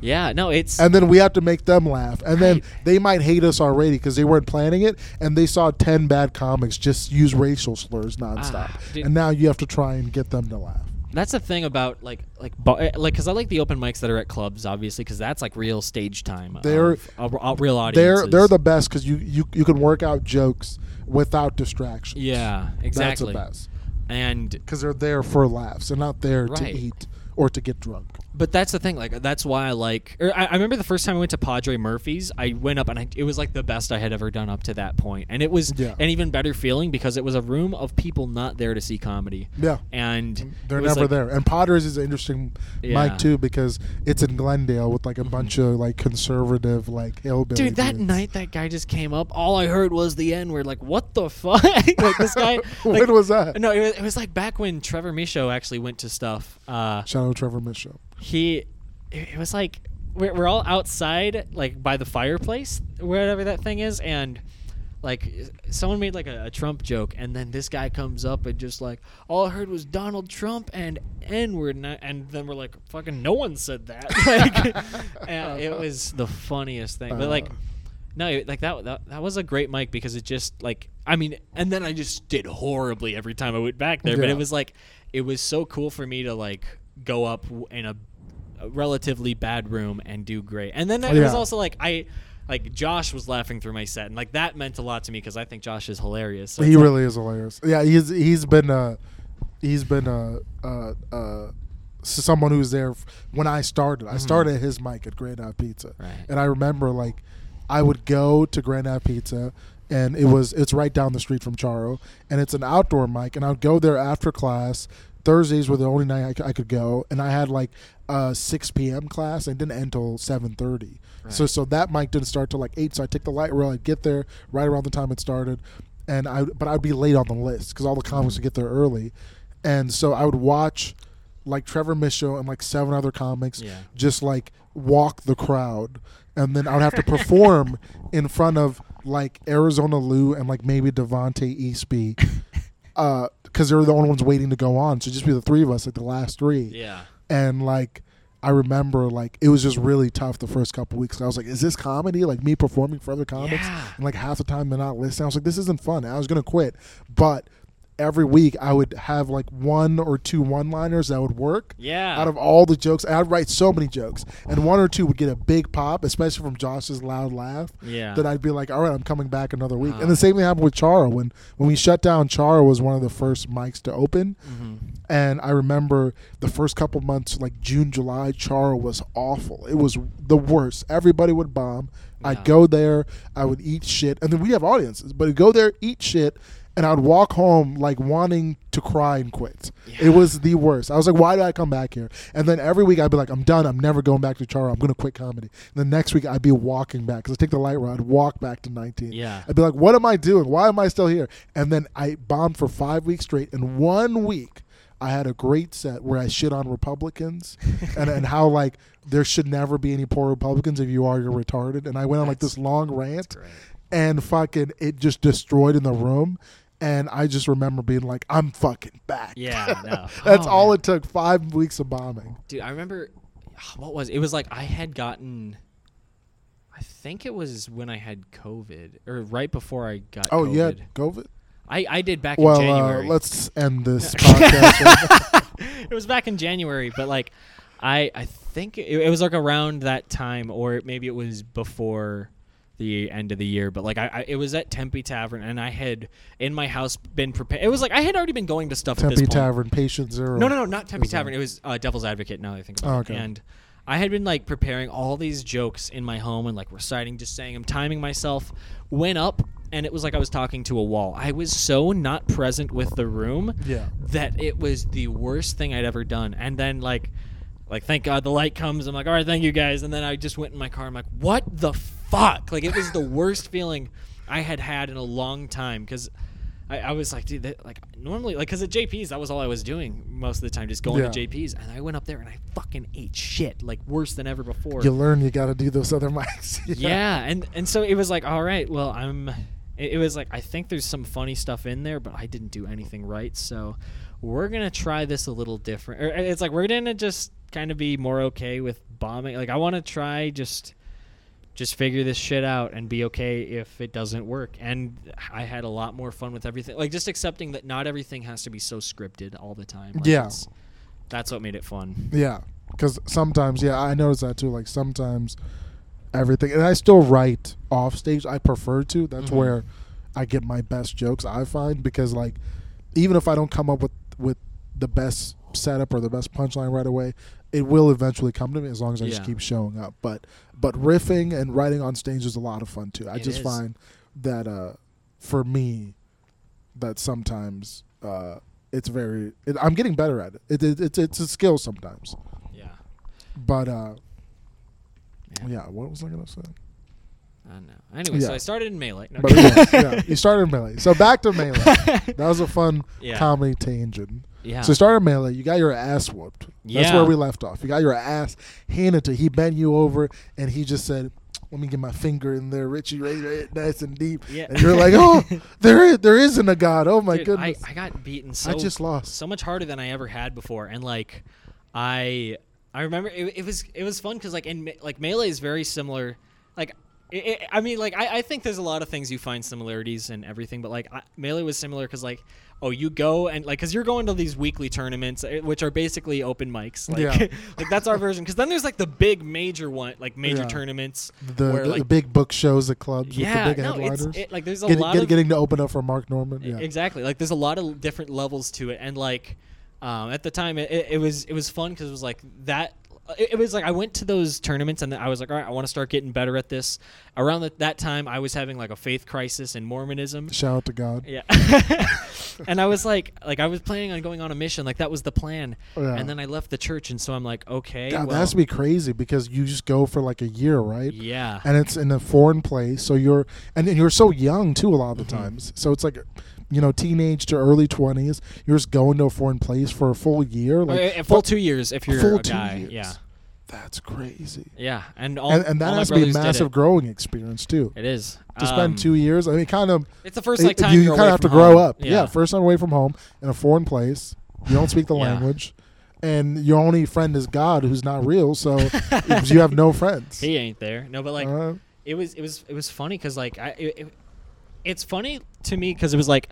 Yeah, no, it's and then we have to make them laugh. And then they might hate us already because they weren't planning it and they saw 10 bad comics just use racial slurs nonstop. Ah, and now you have to try and get them to laugh. That's the thing about like like eh, like because I like the open mics that are at clubs, obviously, because that's like real stage time. They're- of real audience. they're they're the best because you, you you can work out jokes without distraction yeah exactly that's the best. And because they're there for laughs they're not there to eat or to get drunk But that's the thing. Like that's why I like. Or I, I remember the first time I went to Padre Murphy's. I went up and I, it was like the best I had ever done up to that point, and it was Yeah. an even better feeling because it was a room of people not there to see comedy, yeah and they're never like- there and potters is an interesting Yeah. mic too because it's in glendale with like a bunch of like conservative like hillbilly Dude, that dudes. night that guy just came up. All I heard was the N word. Like, what the fuck? like this guy. when like, was that No, it was, it was like back when Trevor Michaud actually went to stuff. Uh, shout out trevor mitchell he, it, was like we're, we're all outside, like by the fireplace, whatever that thing is, and like someone made like a, a Trump joke, and then this guy comes up and just like all I heard was Donald Trump and N word, and, I- and then we're like, fucking, no one said that. like, it was the funniest thing, but like. Uh. No, like that, that that was a great mic because it just like I mean, and then I just did horribly every time I went back there. But it was like it was so cool for me to like go up in a, a relatively bad room and do great. And then it was also like I like Josh was laughing through my set, and like that meant a lot to me because I think Josh is hilarious. So he it's like- really is hilarious. Yeah, he's he's been uh he's been uh uh uh someone who's there when I started. I started his mic at Grand Ave Pizza, Right. and I remember like I would go to Grand Ave Pizza. And it was it's right down the street from Charo, and it's an outdoor mic. And I'd go there after class. Thursdays were the only night I could go, and I had like a 6 p.m. class. and didn't end till 7:30. So Right. so that mic didn't start till like eight. So I take the light rail. I'd get there right around the time it started, and I but I'd be late on the list because all the comics would get there early, and so I would watch like Trevor Michaud and like seven other comics Yeah. just like walk the crowd, and then I would have to perform in front of like Arizona Lou and like maybe Devonte Eastby. Uh, because they were the only ones waiting to go on, so just be the three of us, like the last three Yeah. and like I remember like it was just really tough the first couple weeks. I was like, "Is this comedy? Like me performing for other comics?" Yeah. And like half the time they're not listening. I was like, "This isn't fun." I was gonna quit, but every week I would have like one or two one-liners that would work. Yeah. Out of all the jokes, I'd write so many jokes, and one or two would get a big pop, especially from Josh's loud laugh. Yeah. That I'd be like, all right, I'm coming back another week. And the same thing happened with Charo when when we shut down. Charo was one of the first mics to open, hmm and I remember the first couple months, like June, July, Charo was awful. It was the worst. Everybody would bomb. I'd go there, I would eat shit, and then we have audiences, but I'd go there, eat shit, and I'd walk home like wanting to cry and quit. It was the worst. I was like, why did I come back here? And then every week I'd be like, I'm done. I'm never going back to Charo. I'm going to quit comedy. And the next week I'd be walking back because I take the light road. I'd walk back to 19. Yeah. I'd be like, what am I doing? Why am I still here? And then I bombed for five weeks straight. And one week, I had a great set where I shit on Republicans and, and how, like, there should never be any poor Republicans. If you are, you're retarded. And I went on, like, this long rant and fucking it just destroyed in the room. And I just remember being like, I'm fucking back. Yeah. No. That's Oh, all man. it took. Five weeks of bombing. dude i remember what was it was like i had gotten I think it was when I had COVID or right before I got. Oh, COVID. had COVID. I I did back Well, in uh, January. let's end this podcast. it was back in January, but like, I I think it, it was like around that time, or maybe it was before the end of the year. But like, I, I it was at Tempe Tavern, and I had in my house been prepared. It was like I had already been going to stuff at Tempe. Tavern, Patient Zero. No, no, no, not Tempe Is that- Tavern. It was uh, Devil's Advocate. Now that I think about Oh, it. okay. And I had been like preparing all these jokes in my home and like reciting, just saying I'm timing myself. Went up, and it was like I was talking to a wall. I was so not present with the room Yeah. that it was the worst thing I'd ever done. And then like, like thank God the light comes. I'm like, all right, thank you guys. And then I just went in my car. I'm like, what the fuck? Like it was the worst feeling I had had in a long time because. I, I was like, dude, that, like normally, like, cause at JP's, that was all I was doing most of the time, just going Yeah. to JP's, and I went up there and I fucking ate shit, like worse than ever before. You learn you got to do those other mics. yeah, and and so it was like, all right, well, I'm. It, it was like I think there's some funny stuff in there, but I didn't do anything right, so we're gonna try this a little different. Or it's like we're gonna just kind of be more okay with bombing. Like I want to try just just figure this shit out and be okay if it doesn't work. And I had a lot more fun with everything. Like just accepting that not everything has to be so scripted all the time. Like, Yeah. that's what made it fun. Yeah, because sometimes, yeah, I notice that too. Like sometimes everything, and I still write off stage. I prefer to. That's Mhm. where I get my best jokes. I find because like even if I don't come up with with the best setup or the best punchline right away, it will eventually come to me as long as I just keep showing up. But but riffing and writing on stage is a lot of fun too. I It just is. find that uh, for me, that sometimes. Uh, it's very. It, I'm getting better at it. It, it. It's it's a skill sometimes. Yeah. But uh, Yeah. yeah, what was I gonna say? I don't know. Anyway, so I started in melee. No, But yeah, yeah, you started in melee. So back to melee. That was a fun Yeah. comedy tangent. Yeah. So you started melee. You got your ass whooped. That's Yeah. where we left off. You got your ass handed to. He bent you over, and he just said, "Let me get my finger in there, Richie, right, right, nice and deep." Yeah. And you're like, "Oh, there is, there isn't a god. Oh my Dude, goodness, I, I got beaten so I just lost." so much harder than I ever had before, and like I I remember it, it was it was fun because like in like melee is very similar. Like it, it, I mean like I, I think there's a lot of things you find similarities and everything, but like I, melee was similar because like oh you go and like because you're going to these weekly tournaments eh, which are basically open mics like Yeah. like that's our version because then there's like the big major one like major Yeah. tournaments The, where the, like the big book shows at clubs yeah with the big no headliners. it, like there's a Get- lot get- of getting to open up for Mark Normand. Yeah. Exactly. Like there's a lot of different levels to it, and like um, at the time, it, it, it was it was fun because it was like that. It, it was like I went to those tournaments and I was like, all right, I want to start getting better at this. Around the, that time, I was having like a faith crisis in Mormonism. Shout out to God. Yeah, and I was like, like I was planning on going on a mission, like that was the plan. Yeah. And then I left the church, and so I'm like, okay, God, that has to be crazy because you just go for like a year, right? yeah, and it's in a foreign place so you're and then you're so young too a lot of the Mhm. times so it's like you know teenage to early 20s you're just going to a foreign place for a full year like Uh, full two years if you're full a guy. years. Yeah, that's crazy yeah, and all and, and that my has to be a massive growing experience too It is to spend Um, two years i mean kind of It's the first like time you, you're kind of have to grow home. up yeah. first time away from home in a foreign place you don't speak the Yeah. language and your only friend is god who's not real so you have no friends he ain't there. No, but like Uh, it was it was it was funny because like I it, it- it's funny to me because it was like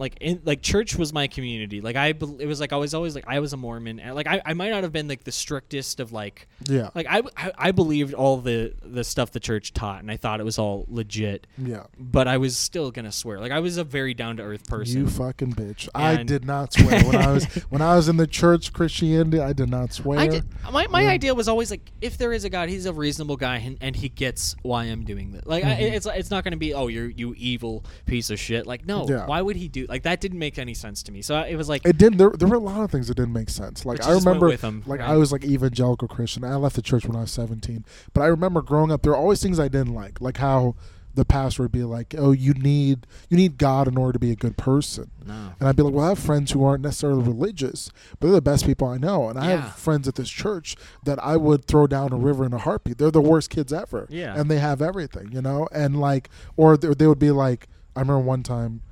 like in like church was my community like I it was like I was always like I was a Mormon and like I, I might not have been like the strictest of like yeah like I, I I believed all the the stuff the church taught and I thought it was all legit yeah but I was still gonna swear like I was a very down to earth person You fucking bitch! I did not swear when I was when I was in the church Christianity. I did not swear. I did, my my Yeah. idea was always like if there is a God, he's a reasonable guy and, and he gets why I'm doing this. Like I, Mhm. it's it's not going to be oh you're you evil piece of shit. Like no, Yeah. why would he do like that? Didn't make any sense to me. So it was like It didn't. There, there were a lot of things that didn't make sense. Like I you just went remember, with 'em, like right? I was like evangelical Christian. I left the church when I was seventeen, but I remember growing up. There were always things I didn't like, like how the pastor would be like, "Oh, you need you need God in order to be a good person." no. And I'd be like, well, I have friends who aren't necessarily religious, but they're the best people I know. And I Yeah. have friends at this church that I would throw down a river in a heartbeat. They're the worst kids ever. Yeah. And they have everything, you know? And like, or they, they would be like, I remember one time,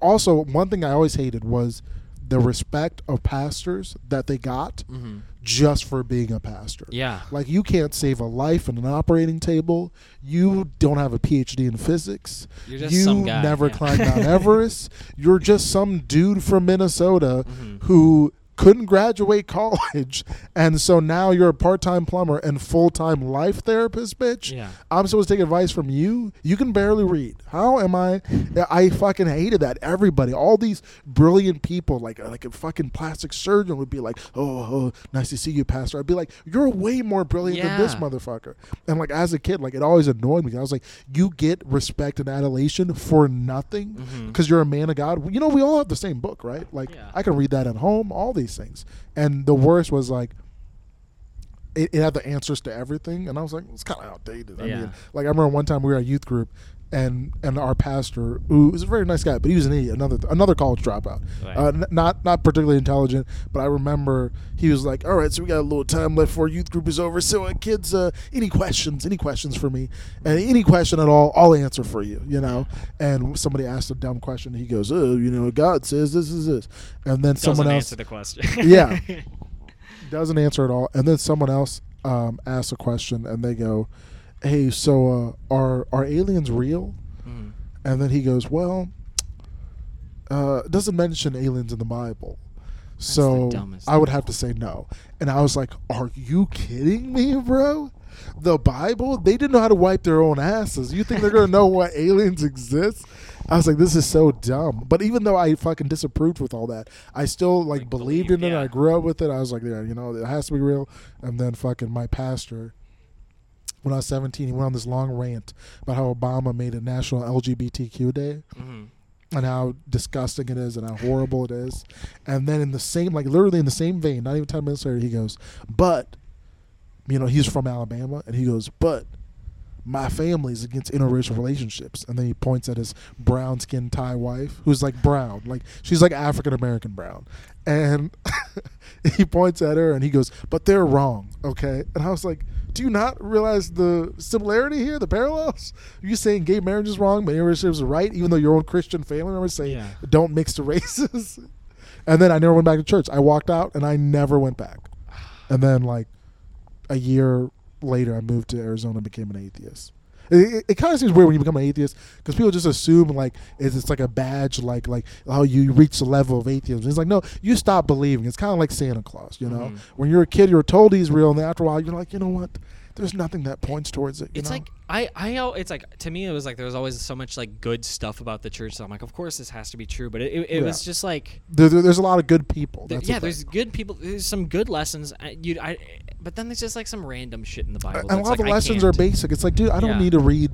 also, one thing I always hated was the respect of pastors that they got hmm just for being a pastor. Yeah. Like you can't save a life in an operating table. You don't have a PhD in physics. You're just you some guy. never yeah. climbed Mount Everest. You're just some dude from Minnesota Mhm. who couldn't graduate college, and so now you're a part-time plumber and full-time life therapist, bitch. Yeah. I'm supposed to take advice from you. You can barely read. How am I? I fucking hated that. Everybody, all these brilliant people, like uh, like a fucking plastic surgeon would be like, "Oh, oh nice to see you, pastor." I'd be like, "You're way more brilliant than this motherfucker." And like as a kid, like it always annoyed me. I was like, "You get respect and adulation for nothing mm-hmm. because you're a man of God." You know, we all have the same book, right? Like Yeah. I can read that at home. All these things. And the worst was like it, it had the answers to everything, and I was like, it's kind of outdated. I Yeah. mean, like I remember one time we were at youth group, and and our pastor, who was a very nice guy, but he was an idiot, another another college dropout, Right. uh, n- not not particularly intelligent. But I remember he was like, all right, so we got a little time left before youth group is over. So uh, kids, uh, any questions? Any questions for me? And any question at all, I'll answer for you. You know. And somebody asked a dumb question, he goes, oh, you know, God says this is this, and then Doesn't someone else answer the question. Yeah. doesn't answer at all, and then someone else um, asks a question, and they go, "Hey, so uh, are are aliens real?" Mhm. And then he goes, "Well, uh, it doesn't mention aliens in the Bible." So the I would have to say no. And I was like, "Are you kidding me, bro? The Bible? They didn't know how to wipe their own asses. You think they're gonna know what aliens exist?" I was like, "This is so dumb." But even though I fucking disapproved with all that, I still like, Like, believed believed, in it. yeah. I grew up with it. I was like, "Yeah, you know, it has to be real." And then fucking my pastor when I was 17, he went on this long rant about how Obama made a national LGBTQ day Mhm. and how disgusting it is and how horrible it is. And then in the same, like literally in the same vein, not even 10 minutes later, he goes, but, you know, he's from Alabama and he goes, but my family's against interracial relationships. And then he points at his brown skinned Thai wife, who's like brown, like she's like African American brown. And he points at her and he goes, but they're wrong, okay? And I was like, do you not realize the similarity here, the parallels? you saying gay marriage is wrong, but interracial is right, even though your own Christian family members say Yeah. don't mix the races. and then I never went back to church. I walked out and I never went back. And then like a year later, I moved to Arizona and became an atheist. It, it, it kind of seems weird when you become an atheist because people just assume like it's, it's like a badge, like like oh you reach the level of atheism. It's like no, you stop believing. It's kind of like Santa Claus, you know. Mhm. When you're a kid, you're told he's real, and then after a while, you're like, you know what? There's nothing that points towards it. you It's know? like I I it's like to me it was like there was always so much like good stuff about the church. So I'm like, of course this has to be true, but it, it, it Yeah. was just like there, there- there's a lot of good people. there- yeah, there's good people. There's some good lessons. I, you I, but then there's just like some random shit in the Bible. and a lot of the lessons are basic. It's like, dude, I don't Yeah. need to read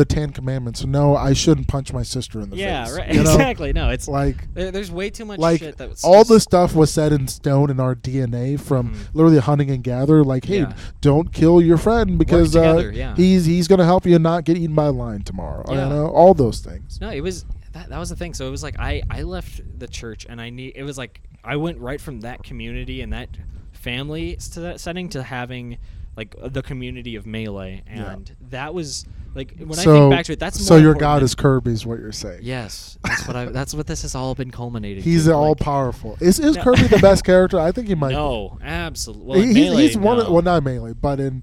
the Ten Commandments. No, I shouldn't punch my sister in the Yeah, face. Yeah, right. you know? Exactly. No, it's Like, there, there's way too much like shit that's all the stuff was set in stone in our DNA from Mhm. literally hunting and gather. Like, hey, Yeah. don't kill your friend because together, uh, yeah. he's he's gonna help you not get eaten by a lion tomorrow. Yeah. You know, all those things. No, it was that, that was the thing. So it was like I I left the church and I need it was like I went right from that community and that family to that setting to having like uh, the community of melee Yeah. and that was like when I so, think back to it that's so more your important God than- is Kirby's what you're saying. yes that's what I that's what this has all been culminating He's to, all like, powerful. Is is No. Kirby the best character? I think he might. be. no absolutely well, in He- he's, melee, he's one. Of, well, not mainly, but in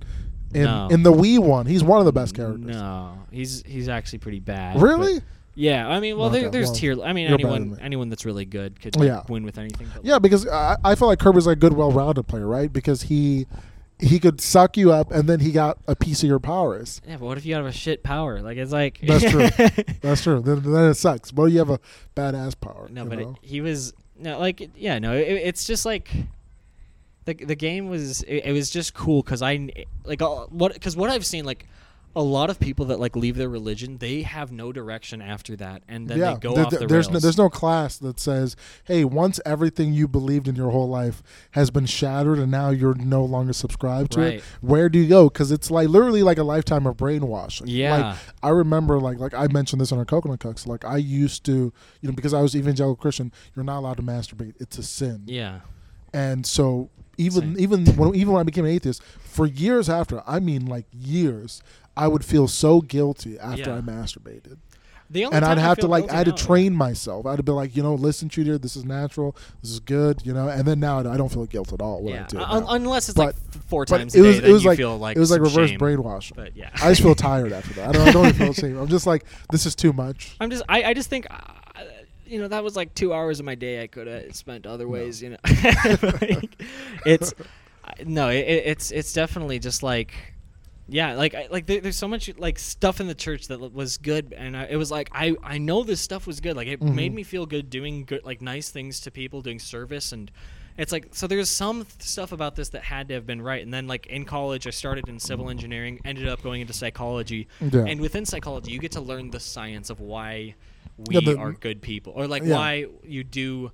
in No. in the Wii one, he's one of the best characters. no he's he's actually pretty bad but- Really? yeah I mean well Okay, there, there's well, tier I mean anyone me. anyone that's really good could Yeah. win with anything but, Yeah, because I, I feel like Kirby's like a good, well-rounded player, right? Because he he could suck you up, and then he got a piece of your powers. Yeah, but what if you have a shit power? Like it's like That's true. That's true. Then, then it sucks. But you have a badass power. no, but it, he was no like yeah no. It, it's just like the the game was it, it was just cool because I like uh, what because what I've seen like a lot of people that like leave their religion they have no direction after that and then yeah, they go there- off the there's rails. no, there's no class that says, "Hey, once everything you believed in your whole life has been shattered, and now you're no longer subscribed to Right. it, where do you go?" Because it's like literally like a lifetime of brainwashing. Yeah. like I remember, like like I mentioned this on our coconut cooks. Like I used to, you know, because I was evangelical Christian, you're not allowed to masturbate; it's a sin. yeah And so even Same. even when even when I became an atheist, for years after, I mean like years, I would feel so guilty after Yeah. I masturbated. The only and I'd have to like I had to train myself. I'd have be like, you know, listen, Cheater, this is natural, this is good, you know. And then now I don't feel guilt at all when I Yeah, un- unless it's But- like four times it a was day, it was you like feel like it was like reverse shame. brainwashing. But yeah, I just feel tired after that. I don't, I don't even feel shame. I'm just like, this is too much. I'm just I, I just think uh, you know that was like two hours of my day I could have spent other ways. You know, Like, it's no, it- it's it's definitely just like. Yeah, like I- like there, there's so much like stuff in the church that was good, and I, it was like I I know this stuff was good. Like it Mhm. made me feel good doing good like nice things to people, doing service, and it's like so there's some th- stuff about this that had to have been right. And then like in college, I started in civil engineering, ended up going into psychology, Yeah. and within psychology, you get to learn the science of why we Yeah, are good people, or like Yeah. why you do,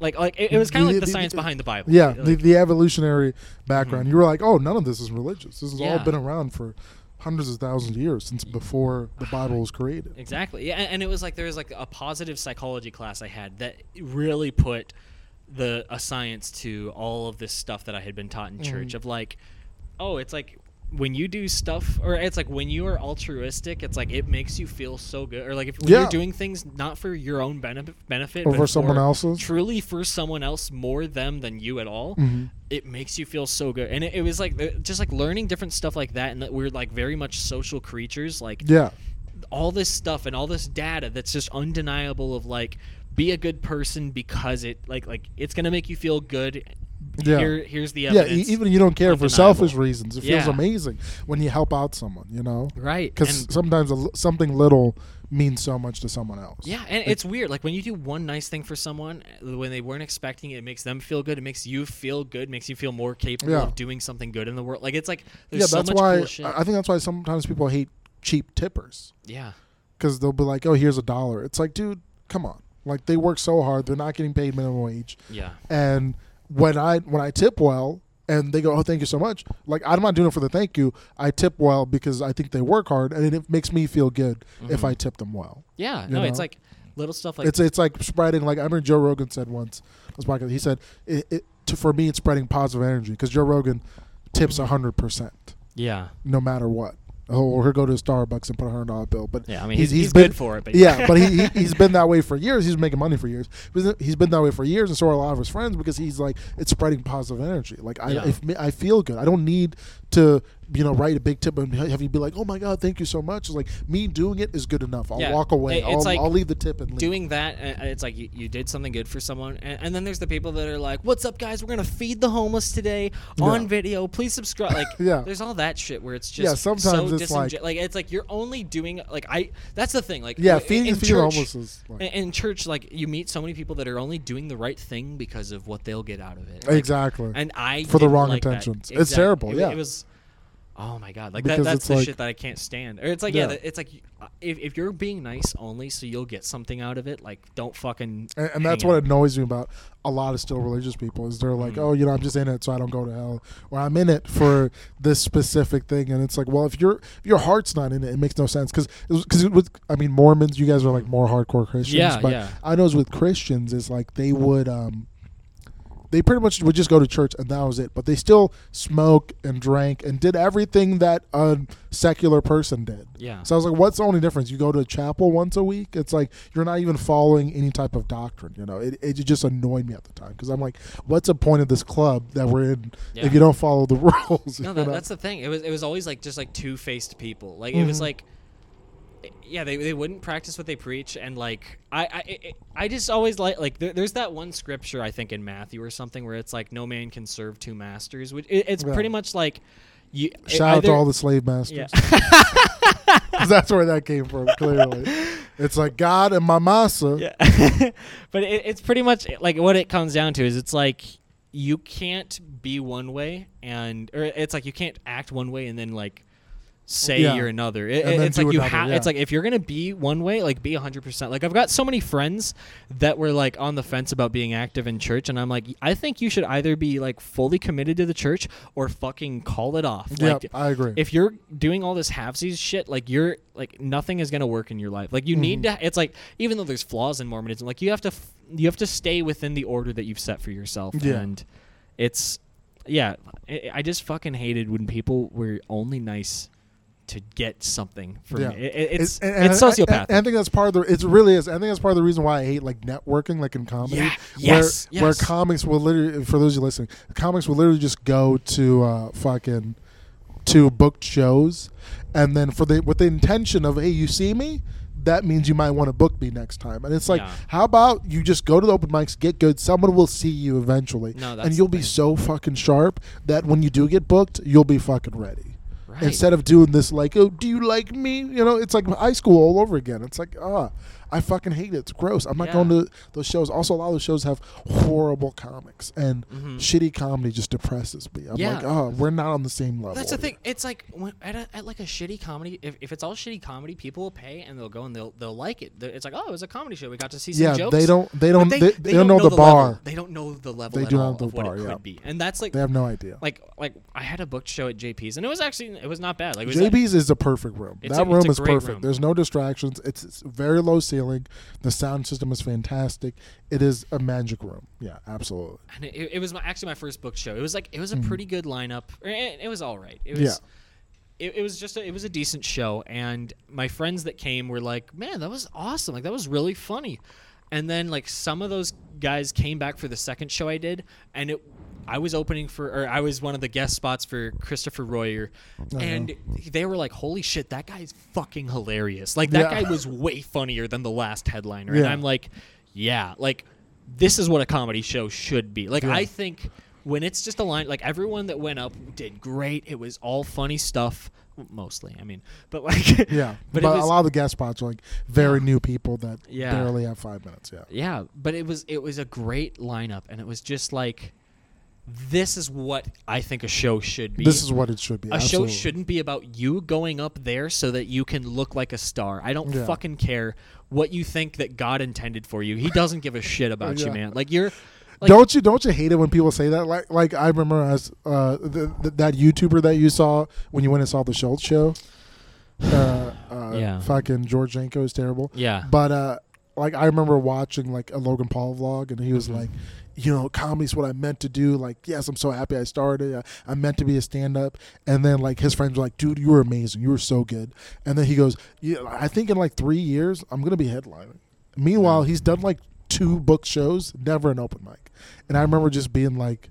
like like it, it was kind of like the, the- science the- behind the Bible. Yeah, Like, the, the evolutionary background. Mhm. You were like, oh, none of this is religious. This has all been around for hundreds of thousands of years since before the Bible was created. Exactly. Yeah, and, it was like there was like a positive psychology class I had that really put the a science to all of this stuff that I had been taught in church Mhm. of like, oh, it's like when you do stuff or it's like when you are altruistic it's like it makes you feel so good or like if when Yeah. you're doing things not for your own benefit benefit Or but for someone else's. truly for someone else more them than you at all Mhm. it makes you feel so good and it, it was like just like learning different stuff like that and that we're like very much social creatures like Yeah, all this stuff and all this data that's just undeniable of like be a good person because it like like it's gonna make you feel good Yeah. Here, here's the yeah. evidence e- even you don't care for selfish reasons. It feels Yeah. amazing when you help out someone. You know, right because sometimes a something little means so much to someone else. yeah and it's weird like when you do one nice thing for someone uh, when they weren't expecting it, it makes them feel good it makes you feel good makes you feel more capable Yeah. of doing something good in the world like it's like there's yeah. so That's much why cool I think that's why sometimes people hate cheap tippers yeah because they'll be like, "Oh, here's a dollar." It's like, dude, come on. Like they work so hard, they're not getting paid minimum wage. yeah And when I when I tip well and they go, "Oh, thank you so much," like I'm not doing it for the thank you. I tip well because I think they work hard, and it makes me feel good if Mhm. I tip them well. yeah no it's like little stuff like it's it's like spreading. Like I remember Joe Rogan said once, he said, it, it, to, "For me, it's spreading positive energy because Joe Rogan tips Mm-hmm. hundred percent, yeah no matter what." Oh, or he'll go to Starbucks and put a hundred dollar bill, but yeah i mean he's, he's, been- good for it but yeah, but he, he he's been that way for years. He's making money for years. He's been that way for years, and so are a lot of his friends because he's like it's spreading positive energy. Like I, Yeah. if I feel good. I don't need to you know write a big tip and have you be like, oh my god, thank you so much. It's like me doing it is good enough. I'll Yeah. walk away. I'll, like I'll leave the tip and leave. doing that uh, it's like you, you did something good for someone and, and then there's the people that are like what's up guys we're gonna feed the homeless today on Yeah. video please subscribe like Yeah. there's all that shit where it's just Yeah, sometimes so it's like- like it's like you're only doing like i that's the thing like yeah, in- feeding in feeding church- homeless is like, in, in church like you meet so many people that are only doing the right thing because of what they'll get out of it Like, exactly. and i For the wrong like intentions. It's terrible, It- yeah. it was Oh my god! Like Because that, that's it's the like- shit that I can't stand. Or it's like yeah, Yeah. that- it's like if, if you're being nice only so you'll get something out of it, like don't fucking. and, and that's hang what out. annoys me about a lot of still religious people is they're like, Mhm. oh, you know, I'm just in it so I don't go to hell, or I'm in it for this specific thing, and it's like, well, if your if your heart's not in it, it makes no sense because because with I mean Mormons, you guys are like more hardcore Christians, Yeah, but yeah. I know it's with Christians is like they would um they pretty much would just go to church and that was it, but they still smoke and drank and did everything that a secular person did. Yeah. So I was like, what's the only difference? You go to chapel once a week. It's like you're not even following any type of doctrine. You know, it, it just annoyed me at the time because I'm like, what's the point of this club that we're in Yeah. if you don't follow the rules? No, that, that's the thing. It was it was always like just like two faced people. Like it was Mhm. like, yeah, they, they wouldn't practice what they preach, and like I I I- just always like like there, there's that one scripture I think in Matthew or something where it's like no man can serve two masters. Which it, it's pretty much like you Shout out to all the slave masters. yeah that's where that came from. Clearly, it's like God and my massa. yeah, but it, it's pretty much like what it comes down to is it's like you can't be one way and or it's like you can't act one way and then like say Yeah. you're another. It, it's like you have. yeah. It's like if you're gonna be one way, like be hundred percent. Like I've got so many friends that were like on the fence about being active in church, and I'm like, I think you should either be like fully committed to the church or fucking call it off. Yep, Like I agree. if you're doing all this halfsies shit, like you're like nothing is gonna work in your life. Like you need Mm-hmm. to. It's like even though there's flaws in Mormonism, like you have to f- you have to stay within the order that you've set for yourself. Yeah. And it's yeah, I just fucking hated when people were only nice to get something from Yeah. me. It, it- it's and- and it's I- I- sociopathic. I, think that's part of the. It really is. I think that's part of the reason why I hate like networking, like in comedy. Yeah, Where, yes, where yes. comics will literally, for those of you listening, comics will literally just go to uh, fucking to booked shows, and then for the with the intention of hey, you see me. That means you might want to book me next time, and it's like, Yeah. how about you just go to the open mics, get good. Someone will see you eventually, No, that's and you'll be so fucking sharp that when you do get booked, you'll be fucking ready right. instead of doing this like oh do you like me you know it's like high school all over again it's like ah i fucking hate it it's gross i'm not Yeah. going to those shows also a lot of those shows have horrible comics and Mhm. shitty comedy just depresses me i'm Yeah. like oh we're not on the same level That's the thing. It's like when, at, a, at like a shitty comedy. If, if it's all shitty comedy, people will pay and they'll go and they'll they'll like it. It's like oh, it was a comedy show. We got to see some yeah jokes. they don't they don't they, they, don't know, the, level. bar They don't know the level They do not all know the bar, it yeah. could be, and that's like they have no idea like like I had a booked show at JP's, and it was actually it was not bad. Like it was at- JB's is a perfect room. That a- room is perfect. room. There's no distractions. It's, it's very low ceiling. The sound system is fantastic. It is a magic room. Yeah, absolutely. and it, it was my, actually my first book show. It was like it was a pretty good lineup. It, it was all right. It was. Mm-hmm. Yeah. It, it was just a, it was a decent show, and my friends that came were like, "Man, that was awesome! Like that was really funny." And then like some of those guys came back for the second show I did, and it I was opening for or I was one of the guest spots for Christopher Royer, uh-huh. and they were like, "Holy shit, that guy's fucking hilarious! Like that Yeah. guy was way funnier than the last headliner." And I'm like, "Yeah, like this is what a comedy show should be." Like Yeah. I think when it's just a line, like everyone that went up did great. It was all funny stuff, mostly. I mean, but like Yeah, but, but, was a lot of the guest spots are like very new people that Yeah. barely have five minutes. Yeah, yeah, but it was it was a great lineup, and it was just like. This is what I think a show should be. this is what it should be. a absolutely. show shouldn't be about you going up there so that you can look like a star. I don't Yeah. fucking care what you think that God intended for you. He doesn't give a shit about you, man. Like you're like, don't you don't you hate it when people say that? Like like I remember as uh, the, the, that YouTuber that you saw when you went and saw the Schulz show. Uh, uh, Yeah. fucking George Janko is terrible. Yeah. But uh, like I remember watching like a Logan Paul vlog, and he was Mhm. like, you know, comedy's what I meant to do. Like, yes, I'm so happy I started. I, I meant to be a stand up. And then like his friends were like, dude, you were amazing. You were so good. And then he goes, yeah, I think in like three years I'm gonna be headlining. Meanwhile, he's done like two book shows, never an open mic. And I remember just being like.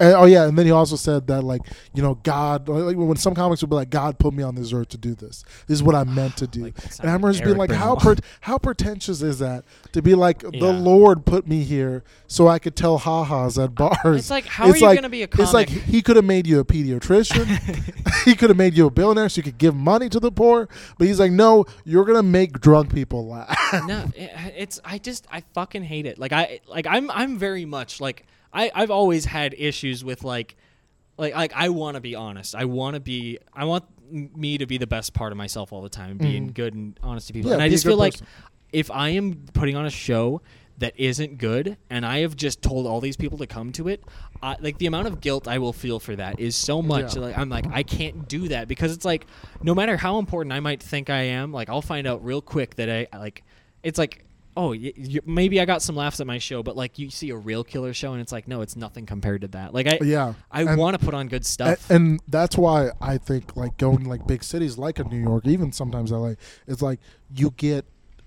And- oh yeah, and then he also said that like you know God like when some comics would be like God put me on this earth to do this. This is what I meant to do. Like, and I sounded remember just being like how Bernal. pre- how pretentious is that to be like Yeah. the Lord put me here so I could tell ha-has at bars. It's like how It's are you like- gonna be a comic? It's like he could have made you a pediatrician. he could have made you a billionaire so you could give money to the poor. But he's like, no, you're gonna make drunk people laugh. no, it, it's I just I fucking hate it. Like I like I'm I'm very much like I I've always had issues with like like like I want to be honest. I want to be I want me to be the best part of myself all the time and being Mhm. good and honest to people. Yeah, and I just feel like if I am putting on a show that isn't good and I have just told all these people to come to it, I, like the amount of guilt I will feel for that is so much. Yeah. Like I'm like I can't do that because it's like no matter how important I might think I am, like I'll find out real quick that I like it's like oh y- y- maybe I got some laughs at my show, but like you see a real killer show and it's like no, it's nothing compared to that. Like I yeah, I And- want to put on good A- stuff. And, that's why I think like going like big cities like a New York, even sometimes LA, it's like you get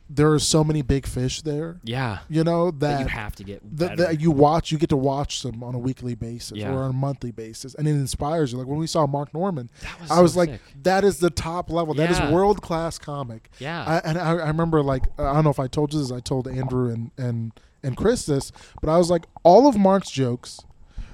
there are so many big fish there. yeah, You know that that you have to get that, that you watch, you get to watch them on a weekly basis Yeah. or on a monthly basis, and it inspires you. Like when we saw Mark Normand, was I so was like, sick. that is the top level. That is world class comic. yeah, I, and I, I remember like I don't know if I told you this. I told Andrew and and and Chris this, but I was like, all of Mark's jokes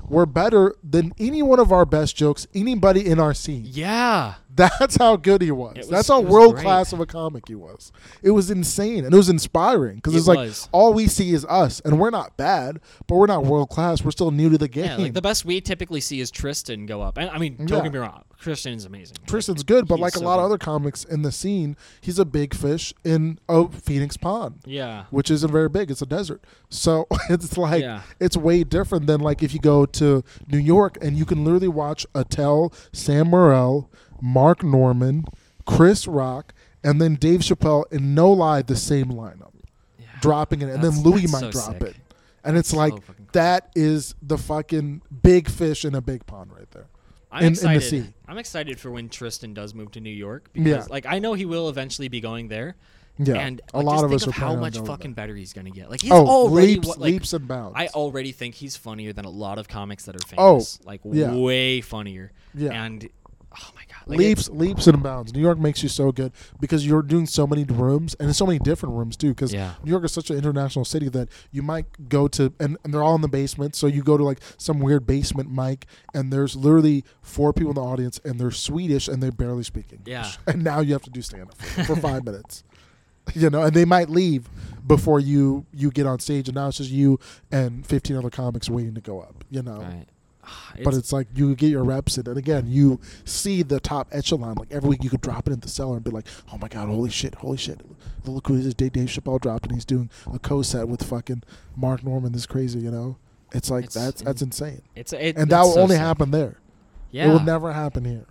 were better than any one of our best jokes. Anybody in our scene. yeah. That's how good he was. Was- That's how world great. class of a comic he was. It was insane and it was inspiring because It it's like all we see is us, and we're not bad, but we're not world class. We're still new to the game. Yeah, like the best we typically see is Tristan go up. And I mean, don't Yeah. get me wrong, Tristan is amazing. Tristan's good, but like a so lot of other comics in the scene, he's a big fish in a Phoenix Pond. Yeah, which isn't very big. It's a desert. So it's like Yeah. it's way different than like if you go to New York and you can literally watch Attell, Sam Morril, Mark Normand, Chris Rock, and then Dave Chappelle in no lie the same lineup, yeah. dropping it, and then Louis might so drop sick. it. And it's So like cool. that is the fucking big fish in a big pond right there. I'm in, in excited. the sea. I'm excited for when Tristan does move to New York because, Yeah. like, I know he will eventually be going there. Yeah, and a like, lot of think us of are how much fucking there. better he's gonna get. Like, he's Oh, already leaps, what, like, leaps and bounds. I already think he's funnier than a lot of comics that are famous. Oh, famous. like, yeah. way funnier. Yeah. And oh my god, like, leaps, leaps and bounds. New York makes you so good because you're doing so many rooms and so many different rooms too. Because Yeah. New York is such an international city that you might go to, and, and they're all in the basement. So you go to like some weird basement mic, and there's literally four people in the audience, and they're Swedish and they barely speak English. Yeah. And now you have to do stand up for, for five minutes. You know, and they might leave before you you get on stage, and now it's just you and fifteen other comics waiting to go up. You know, Right. Ah, but it's like you get your reps in, and again, you see the top echelon. Like every week, you could drop it in the cellar and be like, "Oh my god, holy shit, holy shit! Look who this Dave, Dave Chappelle dropped, and he's doing a co-set with fucking Mark Normand. This is crazy, you know? It's like It's that's that's insane, it's it, and that it's will so only sick. happen there. Yeah. It will never happen here.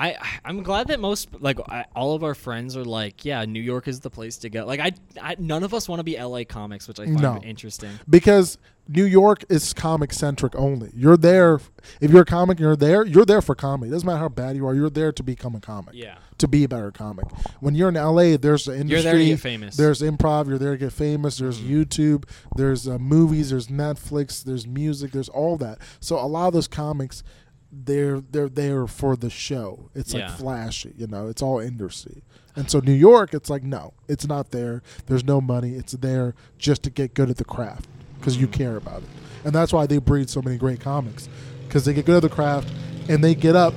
I I'm glad that most like I, all of our friends are like, yeah, New York is the place to go. Like I, I none of us want to be LA comics, which I find No. interesting. because New York is comic centric only. You're there if you're a comic. and You're there. You're there for comedy. It doesn't matter how bad you are. You're there to become a comic. Yeah. To be a better comic. When you're in LA, there's the industry. You're there to get famous. There's improv. You're there to get famous. There's Mhm. YouTube. There's uh, movies. There's Netflix. There's music. There's all that. So a lot of those comics, they're they're there for the show. It's like flashy. You know, it's all industry. And so New York, it's like no, it's not there. There's no money. It's there just to get good at the craft because you Mhm. care about it. And that's why they breed so many great comics because they get good at the craft and they get up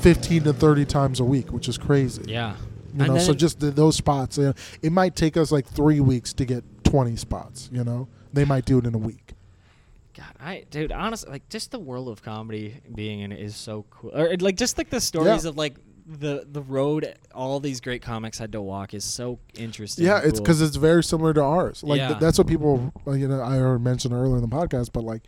15 to 30 times a week, which is crazy. Yeah. You And know, so just the, those spots, you know, it might take us like three weeks to get 20 spots. You know, they might do it in a week. I dude, honestly, like just the world of comedy being in it is so cool. Or like just like the stories Yeah. of like the the road all these great comics had to walk is so interesting. Yeah, it's cool. because it's very similar to ours. Like th- that's what people, you know, I already mentioned earlier in the podcast, but like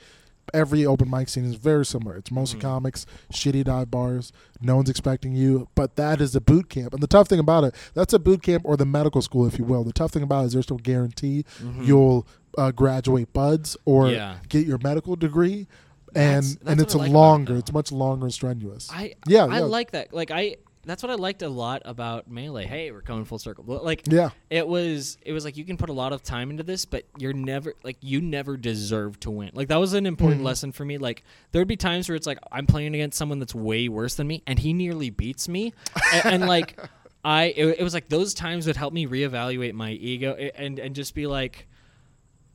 every open mic scene is very similar. It's mostly Mhm. comics, shitty dive bars. No one's expecting you, but that is a boot camp. And the tough thing about it, that's a boot camp or the medical school, if you will. The tough thing about it is there's no guarantee Mhm. you'll uh, graduate buds or Yeah. get your medical degree. And that's and it's like about it, longer. It's much longer and strenuous. I Yeah, I yeah. like that. Like I that's what I liked a lot about melee. Hey, we're coming full circle. Like yeah, it was it was like you can put a lot of time into this but you're never like you never deserve to win like that was an important Mhm. lesson for me like there would be times where it's like i'm playing against someone that's way worse than me and he nearly beats me and, and like i it, it was like those times would help me reevaluate my ego and and just be like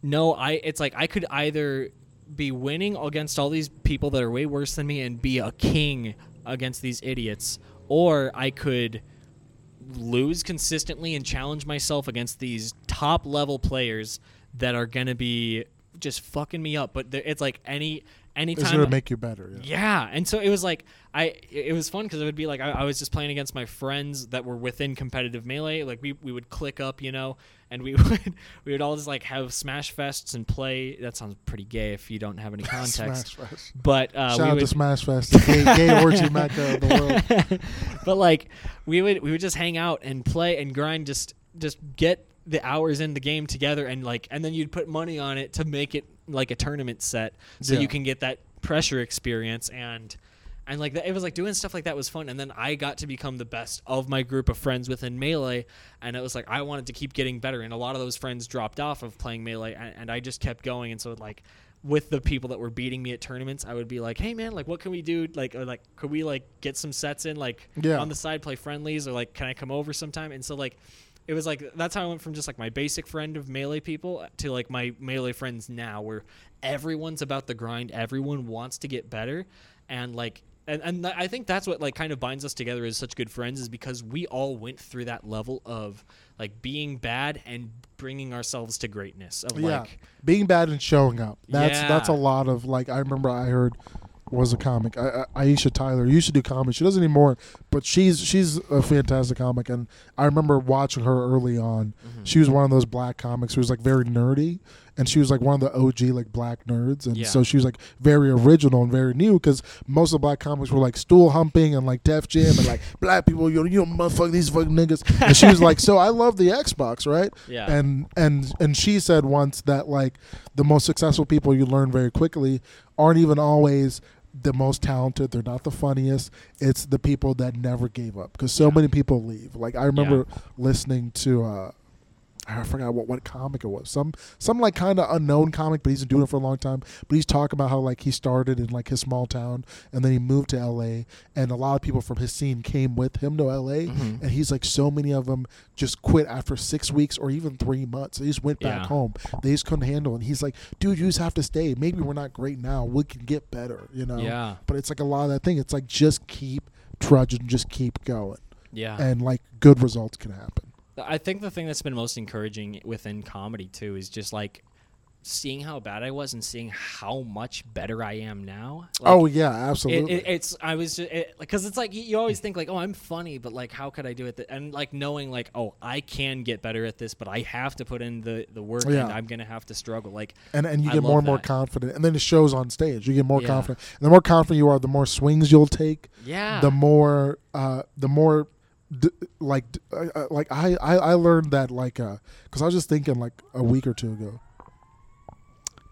no i it's like i could either be winning against all these people that are way worse than me and be a king against these idiots or i could lose consistently and challenge myself against these top level players that are gonna be just fucking me up. But it's like any it's anytime. gonna make you better. Yeah. yeah, and so it was like I. It it was fun because it would be like I, I was just playing against my friends that were within competitive melee. Like we, we would click up, you know, and we would we would all just like have smash fests and play. That sounds pretty gay if you don't have any context. Smash Fest. But uh, Shout we out would, to Smash Fest, the gay, gay orgy mecca of the world. but like we would we would just hang out and play and grind just just get the hours in the game together and like and then you'd put money on it to make it like a tournament set so Yeah. you can get that pressure experience and and like that, it was like doing stuff like that was fun. And then I got to become the best of my group of friends within melee. And it was like I wanted to keep getting better. And a lot of those friends dropped off of playing melee. And, and I just kept going. And so like with the people that were beating me at tournaments I would be like hey man like what can we do? Like or like could we like get some sets in like Yeah. on the side play friendlies? Or like can I come over sometime? And so like it was like that's how I went from just like my basic friend of melee people to like my melee friends now where everyone's about the grind. Everyone wants to get better. And like and, and I think that's what like kind of binds us together as such good friends is because we all went through that level of like being bad and bringing ourselves to greatness of yeah, like being bad and showing up. That's Yeah. that's a lot of like. I remember I heard was a comic. I, I, Aisha Tyler used to do comedy. She doesn't anymore, but she's she's a fantastic comic. And I remember watching her early on. Mm-hmm. She was one of those black comics who was like very nerdy, and she was like one of the OG like black nerds. And Yeah. so she was like very original and very new because most of the black comics were like stool humping and like Def Jam and like black people. You know, you motherfuck these fucking niggas. And she was like, so I love the Xbox, right? Yeah. And and and she said once that like the most successful people you learn very quickly aren't even always the most talented. They're not the funniest. It's the people that never gave up because so Yeah. many people leave. Like I remember listening to. uh I forgot what, what comic it was. Some some like kind of unknown comic, but he's been doing it for a long time. But he's talking about how like he started in like his small town, and then he moved to L.A. And a lot of people from his scene came with him to L.A. Mhm. And he's like, so many of them just quit after six weeks or even three months. They just went back Yeah. home. They just couldn't handle. it. And he's like, dude, you just have to stay. Maybe we're not great now. We can get better. You know. Yeah. But it's like a lot of that thing. It's like just keep trudging, just keep going, Yeah. and like good results can happen. I think the thing that's been most encouraging within comedy too is just like seeing how bad I was and seeing how much better I am now. Like, oh yeah, absolutely. it, it's I was just because it's like you, always think like oh I'm funny but like how could I do it th-? and like knowing like oh I can get better at this but I have to put in the the work Yeah. and I'm gonna have to struggle like and and you I get more and more that. confident, and then it shows on stage. You get more Yeah. confident. And the more confident you are, the more swings you'll take. yeah The more, uh, the more, d- like, d- uh, uh, like I, I, I learned that like, uh, because I was just thinking like a week or two ago.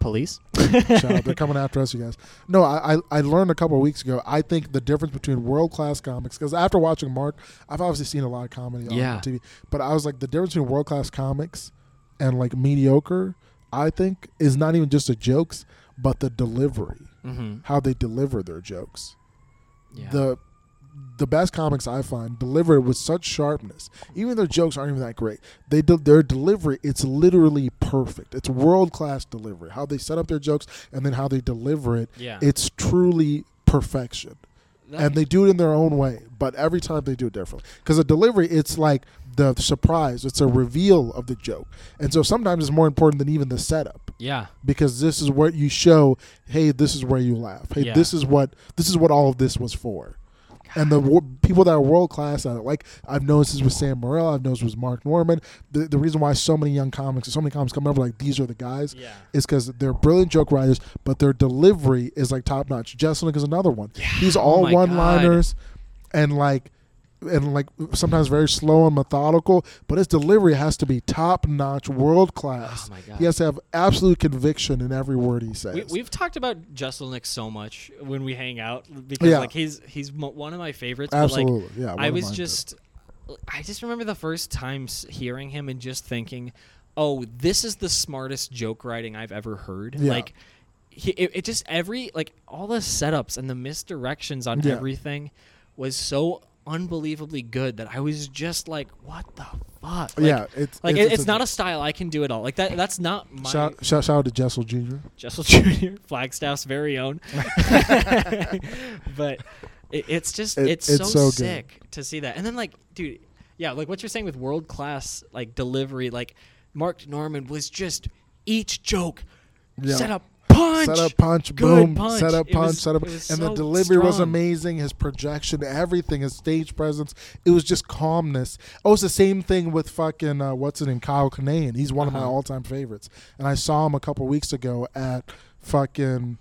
police they're coming after us, you guys. No, I, I, I learned a couple of weeks ago. I think the difference between world class comics, because after watching Mark, I've obviously seen a lot of comedy on Yeah. TV, but I was like, the difference between world class comics and like mediocre, I think, is not even just the jokes, but the delivery, mm-hmm. how they deliver their jokes. yeah The the best comics I find deliver it with such sharpness. Even their jokes aren't even that great. They their delivery it's literally perfect. It's world class delivery. How they set up their jokes and then how they deliver it. yeah It's truly perfection. That- And they do it in their own way, but every time they do it differently. Because the delivery, it's like the surprise. It's a reveal of the joke, and so sometimes it's more important than even the setup yeah because this is what you show. Hey, this is where you laugh. Hey, Yeah. this is what this is what all of this was for. And the wo- people that are world class at uh, it, like I've noticed this with Sam Morril, I've noticed with Mark Normand. The, the reason why so many young comics, so many comics come over like these are the guys, yeah is because they're brilliant joke writers, but their delivery is like top notch. Jeselnik is another one. He's Oh all my one liners, and like, and like sometimes very slow and methodical, but his delivery has to be top notch, world class. Oh. He has to have absolute conviction in every word he says. We, we've talked about Jeselnik so much when we hang out because Yeah. like he's he's mo- one of my favorites. But, like, absolutely, yeah. I was just, I just remember the first time hearing him and just thinking, "Oh, this is the smartest joke writing I've ever heard." Yeah. Like, he, it, it just every like all the setups and the misdirections on Yeah. everything was so unbelievably good that I was just like, "What the fuck?" Like, yeah, it's Like it's, it- it's, not a style I can do at all. Like that. That's not my shout, shout out to Jessel Jr. Jessel Jr. Flagstaff's very own. but it, it's just It- it's, it's so, so good. sick to see that. And then like, dude, yeah, like what you're saying with world class like delivery, like Mark Normand was just each joke Yeah. set up punch. Set up punch, Good boom, punch. set up punch, was- set up, and the so delivery was amazing. His projection, everything, his stage presence, it was just calmness. Oh, it's the same thing with fucking uh, what's it in Kyle Kinane. He's one of my Uh-huh. all-time favorites, and I saw him a couple weeks ago at fucking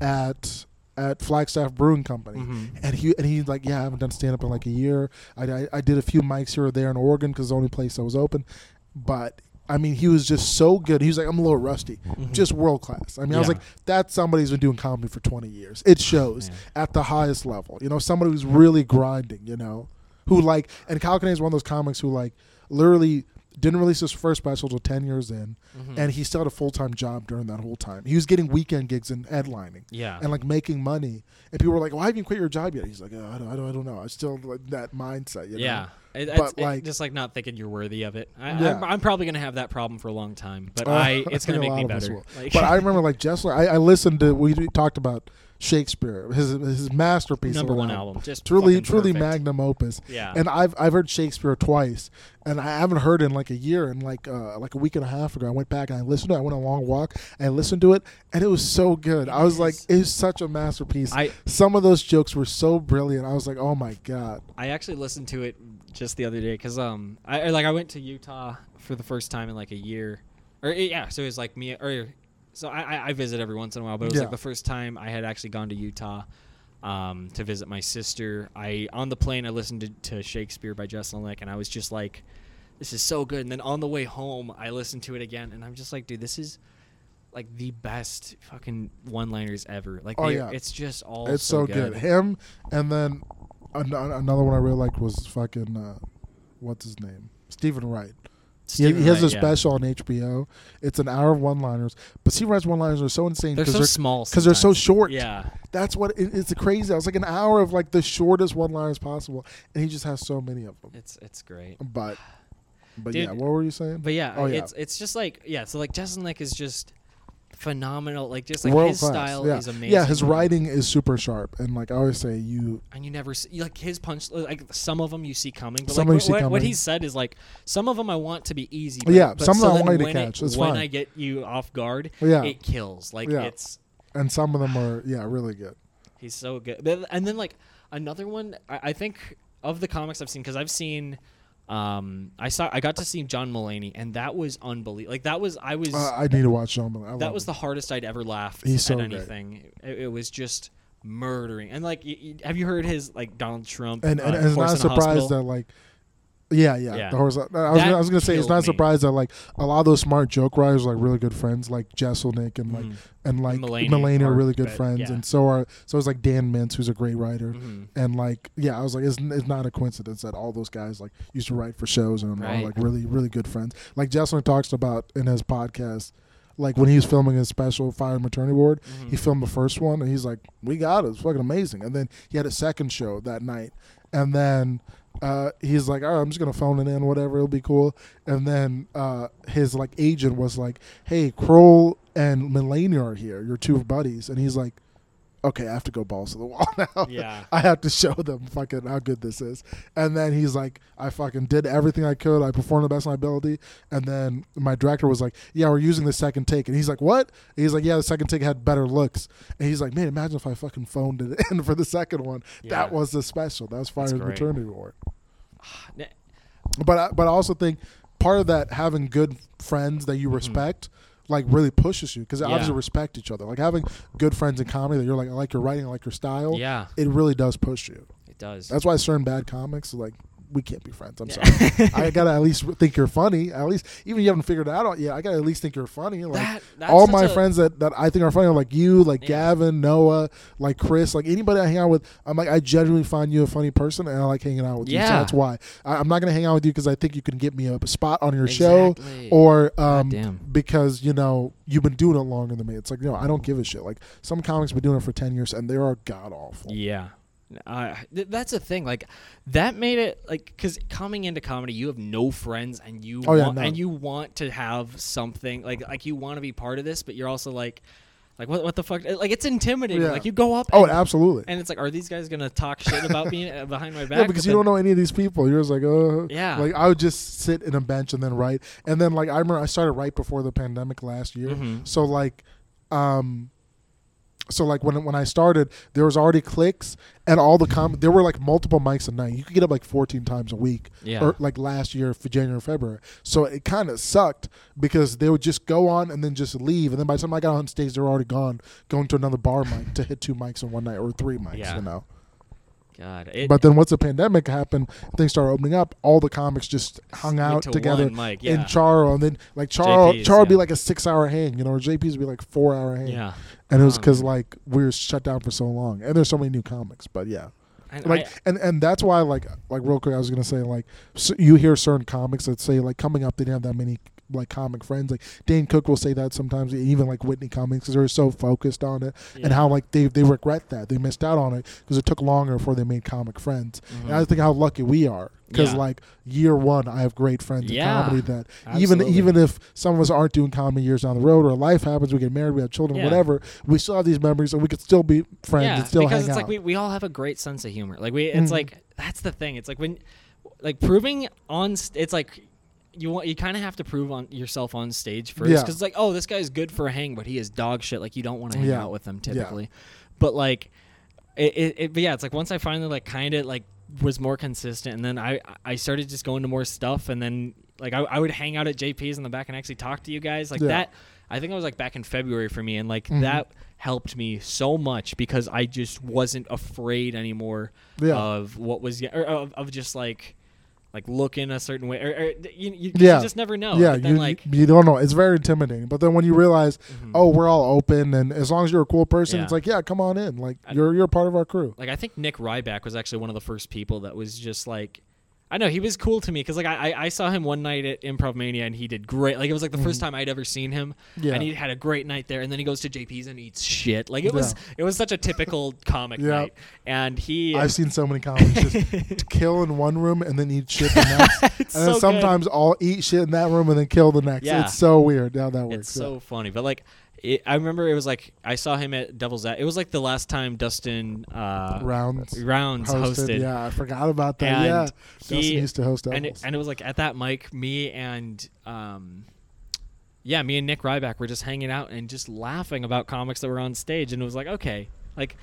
at at Flagstaff Brewing Company, Mhm. and he and he's like, yeah, I haven't done stand up in like a year. I, I, I did a few mics here or there in Oregon because the only place that was open, but. I mean, he was just so good. He was like, I'm a little rusty. Just world class. I mean, I was like, that's somebody who's been doing comedy for 20 years. It shows Man. at the highest level. You know, somebody who's really grinding, you know, who like, and Kyle Kinane is one of those comics who like literally didn't release his first special till 10 years in, Mhm. and he still had a full time job during that whole time. He was getting weekend gigs and headlining yeah, and like making money. And people were like, why haven't you quit your job yet? He's like, oh, I, don't, I, don't, I don't know. I still like that mindset, you know? yeah. It, But, it's, it- just like not thinking you're worthy of it. I, Yeah. I'm probably gonna have that problem for a long time, but Uh, I it's gonna make me lot of us better. Like- But I remember like Jessler. I, I listened to. We talked about Shakespeare, his his masterpiece, number one album, just truly truly perfect. magnum opus. Yeah. And I've I've heard Shakespeare twice, and I haven't heard it in like a year. And like uh, like a week and a half ago, I went back and I listened to it. I went on a long walk and I listened to it, and it was so good. I was like, is. it was such a masterpiece. I Some of those jokes were so brilliant. I was like, oh my god. I actually listened to it just the other day because um I like I went to Utah for the first time in like a year, or yeah, so it was like me or so I I- I visit every once in a while, but it was Yeah. like the first time I had actually gone to Utah. Um, to visit my sister, I on the plane I listened to, to Shakespeare by Jeselnik, and I was just like, "This is so good." And then on the way home, I listened to it again, and I'm just like, "Dude, this is like the best fucking one-liners ever. Like Oh, they- yeah. it's just all it's so good. Him and then an- another one I really liked was fucking uh, what's his name? Steven Wright. He, Steven he has Wright, a yeah. special on HBO. It's an hour of one-liners, but Steven Wright's one-liners are so insane They're so they're, small 'cause they're so sometimes. short. Yeah, that's what it, it's crazy. I was like an hour of like the shortest one-liners possible, and he just has so many of them. it's it's great. But but Dude, yeah, what were you saying? But yeah, Oh, yeah. it's it's just like yeah. So like Jeselnik is just phenomenal. Like just like World his class. style yeah. is amazing. Yeah, his writing is super sharp, and like I always say, you and you never see like his punch. Like some of them you see coming, but Some like what, what coming. he said is like some of them I want to be easy. But, Yeah, but some of them I want you to it- catch. It's when fine. I get you off guard, Yeah. it kills. Like Yeah. it's and some of them are yeah really good. he's so good. And then like another one, I, I think of the comics I've seen because I've seen. Um, I saw I got to see John Mulaney, and that was unbelievable. Like that was I was Uh, I need to watch Sean Miller. I that was the hardest I'd ever laughed He's so at anything. It, it was just murdering. And like, y- y- have you heard his like Donald Trump? and and, uh, and it's not a surprised that like yeah yeah, Yeah. the horse. I was, That I was gonna say it's killed not me. surprised that like a lot of those smart joke writers are like really good friends like Jeselnik and like Mhm. and like Mulaney Mulaney, are are really good bet- friends yeah. and so are so is like Dan Mintz who's a great writer Mhm. and like yeah I was like it's, it's not a coincidence that all those guys like used to write for shows and are Right. like really really good friends like Jeselnik talks about in his podcast like when he was filming his special Fire and Maternity Ward Mhm. he filmed the first one and he's like we got it it's fucking amazing and then he had a second show that night and then uh, he's like, I'm just gonna phone it in, whatever, it'll be cool. And then uh, his like agent was like, hey, Kroll and Mulaney are here, your two buddies, and he's like, okay, I have to go balls to the wall now. Yeah. I have to show them fucking how good this is. And then he's like, I fucking did everything I could. I performed the best of my ability. And then my director was like, yeah, we're using the second take. And he's like, what? And he's like, yeah, the second take had better looks. And he's like, man, imagine if I fucking phoned it in for the second one. Yeah. That was the special. That was Fire's. Maternity Ward. But I, but I also think part of that having good friends that you mm-hmm. respect like really pushes you because they. Yeah. obviously respect each other. Like having good friends in comedy that you're like I like your writing, I like your style. Yeah, It really does push you. it does. That's why certain bad comics like we can't be friends. I'm Yeah. sorry. I gotta at least think you're funny. At least even if you haven't figured it out yet. I gotta at least think you're funny. Like That- all my a- friends that, that I think are funny are like you, like Yeah. Gavin, Noah, like Chris, like anybody I hang out with. I'm like I genuinely find you a funny person and I like hanging out with you. So Yeah. that's why I, I'm not gonna hang out with you because I think you can get me a spot on your show or um, because you know you've been doing it longer than me. It's like no, I don't give a shit. Like some comics been doing it for ten years and they are god awful. Yeah. Uh, th- that's the thing. Like that made it like because coming into comedy, you have no friends, and you Oh, yeah, want, none. and you want to have something like like you want to be part of this, but you're also like like what what the fuck? Like it's intimidating. Yeah. Like you go up. Oh, absolutely. and it's like, are these guys gonna talk shit about me uh, behind my back? Yeah, because But you don't know any of these people. You're just like, uh Yeah. Like I would just sit in a bench and then write. And then like I remember I started right before the pandemic last year. Mhm. So like um so like when when I started, there was already cliques and all the com there were like multiple mics a night. You could get up like fourteen times a week. Yeah. Or like last year for January February. So it kind of sucked because they would just go on and then just leave. And then by the time I got on stage, they were already gone, going to another bar mic to hit two mics in one night or three mics. Yeah. You know. God. It, But then once the pandemic happened, things started opening up. All the comics just hung out to together mic, in yeah. Charo, and then like Charo, JP's, Charo would be like a six-hour hang, you know, or JP's would be like four-hour hang. yeah. And it was Um, because like we were shut down for so long, and there's so many new comics. But yeah, And like I- and and that's why like like real quick, I was gonna say like so you hear certain comics that say like coming up they didn't have that many like comic friends. Like Dane Cook will say that sometimes, even like Whitney Cummings, because they're so focused on it, and how like they they regret that they missed out on it because it took longer before they made comic friends. And I Mhm. think how lucky we are because Yeah. like year one, I have great friends Yeah, in comedy that even absolutely. even if some of us aren't doing comedy years down the road or life happens, we get married, we have children, Yeah. whatever, we still have these memories and we could still be friends yeah, and still because hang it's out. like we, we all have a great sense of humor. Like we, it's Mhm. like that's the thing. It's like when, like proving on, st- it's like you want you kind of have to prove on yourself on stage first Yeah. because it's like oh this guy's good for a hang, but he is dog shit. Like you don't want to hang Yeah. out with him Yeah. typically, but like it, it, it but yeah, it's like once I finally like kind of like was more consistent, and then I I started just going to more stuff, and then like I, I would hang out at JP's in the back and actually talk to you guys like Yeah. that. I think I was like back in February for me, and like Mhm. that helped me so much because I just wasn't afraid anymore Yeah. of what was or of, of just like like look in a certain way, or, or you, you, Yeah. you just never know. yeah, then you, like you don't know. It's very intimidating. But then when you realize, mhm. oh, we're all open, and as long as you're a cool person, Yeah. it's like, yeah, come on in. Like I- you're you're part of our crew. like I think Nick Ryback was actually one of the first people that was just like. I know he was cool to me because like I, I saw him one night at Improv Mania and he did great. Like it was like the first time I'd ever seen him, Mm-hmm. Yeah. and he had a great night there. And then he goes to JP's and eats shit. Like it was it was such a typical comic Yeah. night. And he I've seen so many comics just kill in one room and then eat shit the next. and then so sometimes all eat shit in that room and then kill the next. Yeah. It's so weird how that works. it's so funny. But like it, I remember it was like I saw him at Devil's. Ad- It was like the last time Dustin uh, rounds Rounds hosted. Yeah, I forgot about that. And yeah, he- Dustin used to host and it, and it was like at that mic, me and um, yeah, me and Nick Ryback were just hanging out and just laughing about comics that were on stage, and it was like, okay, like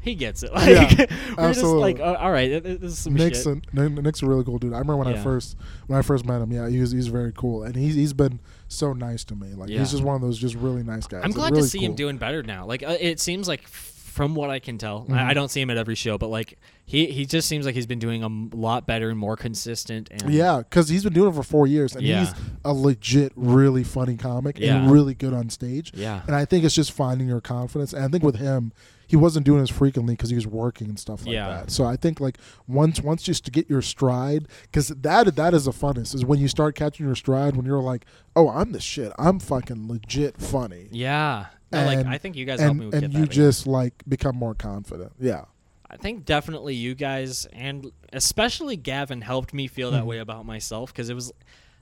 he gets it. Like Yeah, we're just absolutely. like, oh, all right, this is some Nick's shit. a, Nick's a really cool dude. I remember when I first when I first met him. Yeah, he was he's very cool, and he's he's been so nice to me. Like Yeah. he's just one of those just really nice guys. I'm Like, glad really to see him doing better now. Like uh, it seems like from what I can tell, Mhm. I, I don't see him at every show, but like he he just seems like he's been doing a m- lot better and more consistent. And Yeah, because he's been doing it for four years, and Yeah. he's a legit, really funny comic Yeah. and really good on stage. yeah, And I think it's just finding your confidence. And I think with him, he wasn't doing as frequently because he was working and stuff like Yeah. that. So I think like once once just to get your stride, because that that is the funnest is when you start catching your stride when you're like, oh, I'm the shit. I'm fucking legit funny. yeah. No, like And- I think you guys helped And me with and you just like become more confident. Yeah. I think definitely you guys and especially Gavin helped me feel that Mhm. way about myself because it was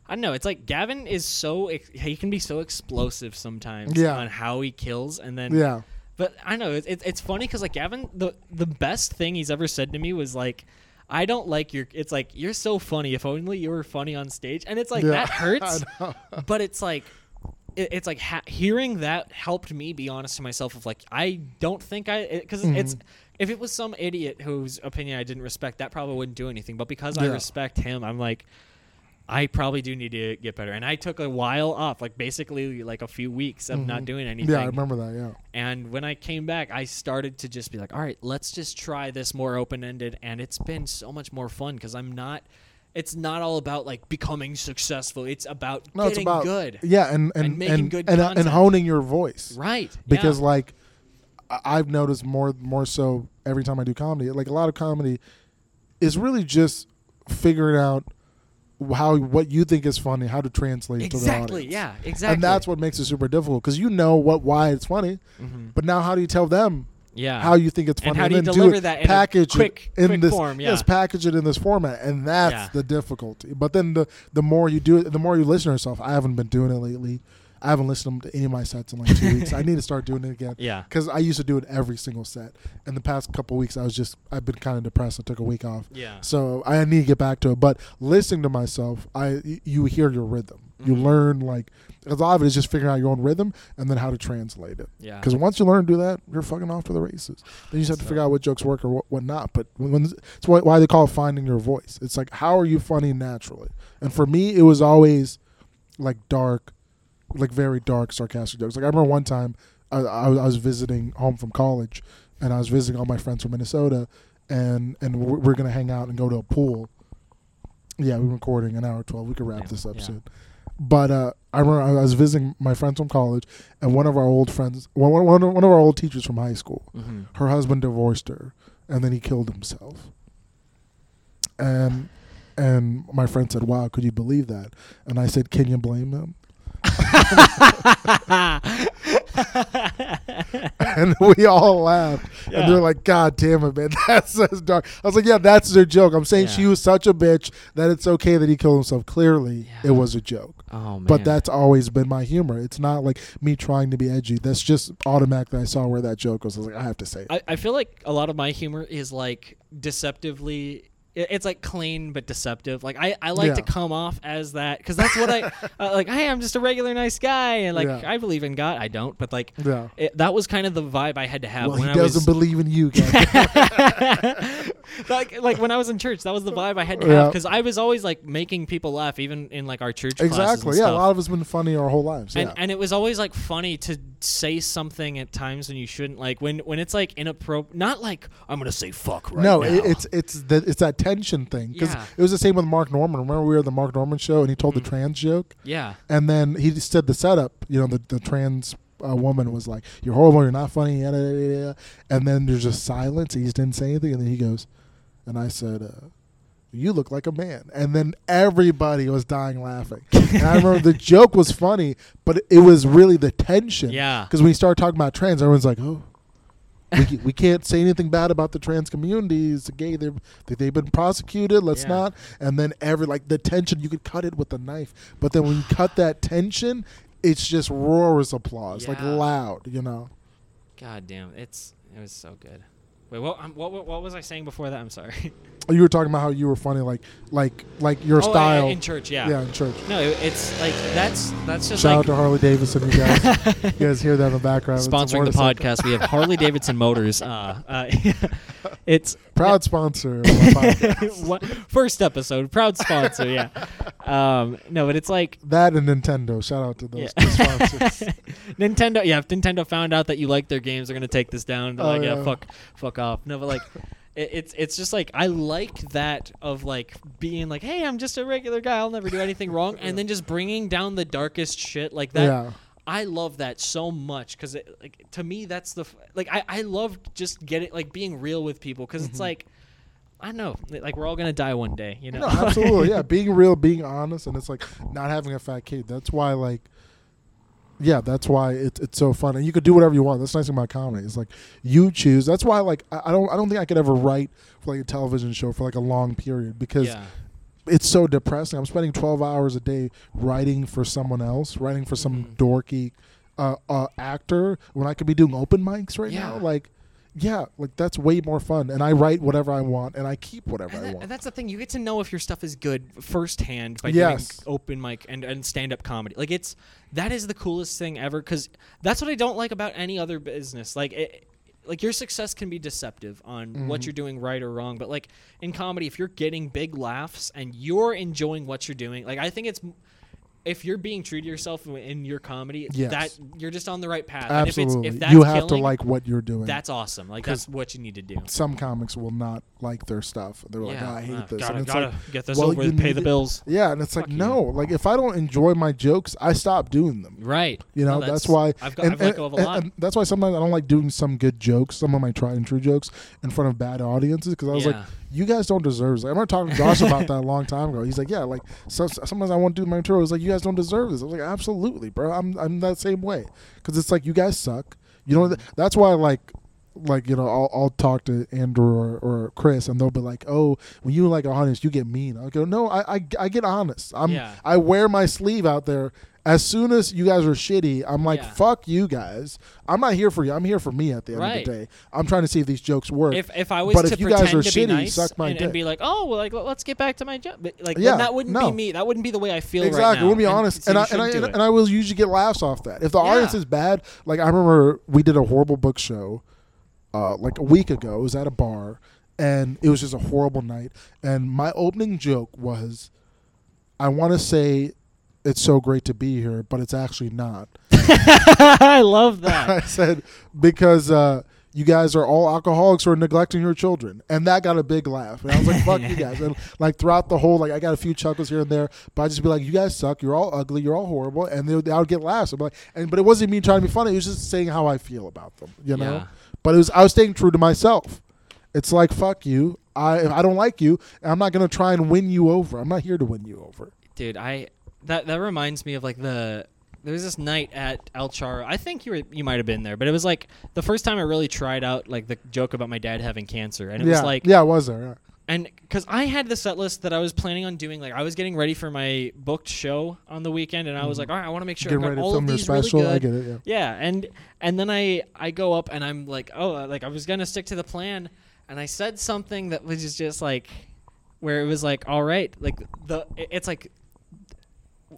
I don't know it's like Gavin is so he can be so explosive sometimes Yeah. on how he kills and then Yeah. But I know it's it's, it's funny because like Gavin the the best thing he's ever said to me was like I don't like your it's like you're so funny if only you were funny on stage and it's like Yeah. that hurts but it's like it, it's like ha- hearing that helped me be honest to myself of like I don't think I because it's Mhm. if it was some idiot whose opinion I didn't respect that probably wouldn't do anything but because I respect him I'm like I probably do need to get better and I took a while off like basically like a few weeks of not Mhm. doing anything Yeah, I remember that. Yeah. and when I came back I started to just be like all right let's just try this more open ended and it's been so much more fun because I'm not it's not all about like becoming successful it's about No, it's getting about good Yeah, and and And making and, good and, and honing your voice. right because yeah. like I've noticed more more so every time I do comedy, like a lot of comedy is really just figuring out how what you think is funny, how to translate to the exactly audience. yeah exactly And that's what makes it super difficult because you know what why it's funny, Mhm. but now how do you tell them yeah how you think it's funny And how do you then deliver it, that in package quick- it in quick this form, yes yeah. package it in this format and that's Yeah. the difficulty but then the the more you do it the more you listen to yourself I haven't been doing it lately I haven't listened to any of my sets in like two weeks I need to start doing it again yeah because I used to do it every single set. In the past couple weeks, I was just I've been kind of depressed. I took a week off, yeah so I need to get back to it. But listening to myself, I you hear your rhythm. You Mhm. learn like because a lot of it is just figuring out your own rhythm and then how to translate it. yeah Because once you learn to do that, you're fucking off to the races. Then you just have to figure out what jokes work or what, what not. But when, when it's why, why they call it finding your voice. It's like how are you funny naturally? And for me, it was always like dark, like very dark, sarcastic jokes. Like I remember one time I, I, was- I was visiting home from college, and I was visiting all my friends from Minnesota, and and we're, we're gonna hang out and go to a pool. Yeah, we're recording an hour twelve. We could wrap Yeah, this up yeah. soon. But uh, I remember I was visiting my friends from college, and one of our old friends, one, one, one of our old teachers from high school, hmm her husband divorced her, and then he killed himself. And and my friend said, "Wow, could you believe that?" And I said, "Can you blame him?" and we all laughed. Yeah. And they're like, God damn it, man. That's as dark. I was like, yeah, that's their joke. I'm saying Yeah. she was such a bitch that it's okay that he killed himself. Clearly, Yeah. it was a joke. oh man But that's always been my humor. It's not like me trying to be edgy. That's just automatically I saw where that joke was. I was like, I have to say it. I, I feel like a lot of my humor is like deceptively it's like clean but deceptive like i, I like to come off as that because that's what i uh, like hey i'm just a regular nice guy and like Yeah. i believe in god i don't but like yeah. it, that was kind of the vibe i had to have Well, when he i doesn't was believe in you, like, like when i was in church that was the vibe i had to Yeah. have because i was always like making people laugh even in like our church classes and exactly. Yeah, a lot of us been funny our whole lives. and, Yeah. and it was always like funny to say something at times when you shouldn't. Like when when it's like inappropriate. Not like I'm gonna say fuck right no, now. it, it's it's the, it's that tension thing because Yeah. it was the same with Mark Normand. Remember we were at the Mark Normand show and he told the trans joke, yeah. and then he just said the setup. You know, the the trans uh, woman was like, "You're horrible. You're not funny." Yada, yada, yada. And then there's just silence. He just didn't say anything, and then he goes, and I said. Uh, you look like a man. And then everybody was dying laughing. and I remember the joke was funny, but it was really the tension. Yeah. Because when you start talking about trans, everyone's like, oh, we, we can't say anything bad about the trans community. It's gay. They've, they- they've been prosecuted. Let's Yeah. not. And then every, like, the tension, you could cut it with a knife. But then when you cut that tension, it's just roars of applause, like loud, you know? God damn, it's it was so good. Wait, what, um, what what what was I saying before that? I'm sorry. You were talking about how you were funny, like, like, like your oh, style. in church, yeah. yeah, in church. No, it's like that's that's just Shout out to Harley Davidson, you guys. you guys hear that in the background. Sponsoring the podcast. We have Harley Davidson Motors. Uh, uh, it's Proud sponsor of podcast. first episode, proud sponsor. Yeah. Um, no, but it's like That and Nintendo. Shout out to those Yeah. sponsors. Nintendo. Yeah, if Nintendo found out that you like their games, they're gonna take this down. They're Oh, like, yeah. yeah. fuck, fuck off. No, but like. It- It's it's just like I like that of like being like hey I'm just a regular guy I'll never do anything wrong and then just bringing down the darkest shit like that yeah. I love that so much because like to me that's the f- like I I love just getting like being real with people because it's like I know like we're all gonna die one day you know Mm-hmm. No, absolutely. Yeah, being real, being honest, and it's like not having a fat kid. That's why, like, yeah, that's why it, it's so fun, and you could do whatever you want. That's the nice thing about comedy. It's like you choose. That's why, like, I, I don't, I don't think I could ever write for like a television show for like a long period because yeah it's so depressing. I'm spending 12 hours a day writing for someone else, writing for some Mhm. dorky uh, uh, actor when I could be doing open mics right Yeah. now. Like, yeah, like that's way more fun. And I write whatever I want, and I keep whatever and, I that- want. and that's the thing you get to know if your stuff is good firsthand by Yes. doing open mic and, and stand up comedy like it's that is the coolest thing ever because that's what I don't like about any other business like it, like your success can be deceptive on what Mhm. you're doing right or wrong but like in comedy if you're getting big laughs and you're enjoying what you're doing like i think it's if you're being true to yourself in your comedy Yes. that you're just on the right path Absolutely, and if, it's, if that's you have to like what you're doing. that's awesome like 'Cause that's what you need to do some comics will not like their stuff. They're like, yeah oh, I hate uh, this. gotta, and it's gotta like, get this well, over you with pay need the it- bills yeah, and it's like, you. no, like if I don't enjoy my jokes, I stop doing them. right You know, No, that's, why. I've, got, and, I've let go of a and- lot and that's why sometimes I don't like doing some good jokes, some of my tried and true jokes, in front of bad audiences because I was like, Yeah. You guys don't deserve this. I remember talking to Josh about that a long time ago. He's like, yeah, like so, sometimes I want to do my intro. He's like, you guys don't deserve this. I was like, absolutely, bro. I'm I'm that same way because it's like you guys suck. You know, that's why like. Like you know, I'll, I'll talk to Andrew or, or Chris, and they'll be like, "Oh, when you like honest, you get mean." I go, "No, I, I, I get honest. I'm Yeah. I wear my sleeve out there. As soon as you guys are shitty, I'm like, Yeah. fuck you guys. I'm not here for you. I'm here for me at the end Right. of the day. I'm trying to see if these jokes work. if if I was But to if you guys pretend are to be shitty, nice suck my and, and dick. be like, oh, well, like let- let's get back to my job, but, like Yeah, then that wouldn't no. be me. That wouldn't be the way I feel exactly. right now. We'll be honest. so And you I, and, I, do and, it. I will usually get laughs off that. If the Yeah. audience is bad, like I remember we did a horrible book show uh, like a week ago. It was at a bar, and it was just a horrible night. And my opening joke was, I want to say it's so great to be here, but it's actually not. I love that. I said because uh, you guys are all alcoholics who are neglecting your children, and that got a big laugh. And I was like, "Fuck you guys!" And like throughout the whole, like I got a few chuckles here and there, but I just be like, "You guys suck. You're all ugly. You're all horrible," and they, I would get laughs. Be like, and but it wasn't me trying to be funny. It was just saying how I feel about them, you know. Yeah. But it was I was staying true to myself. It's like fuck you. I I don't like you, and I'm not gonna try and win you over. I'm not here to win you over. dude i that that reminds me of like the there was this night at El Charo. I think you were you might have been there, but it was like the first time I really tried out like the joke about my dad having cancer, and it yeah, was like yeah, I was there. Yeah. and because I had the set list that I was planning on doing, like I was getting ready for my booked show on the weekend, and I was Mhm. like, all right, I want to make sure ready got all of these really special. good. I get it. Yeah. Yeah, and and then I I go up and I'm like, oh, uh, like I was gonna stick to the plan, and I said something that was just like, where it was like, all right, like the it's like.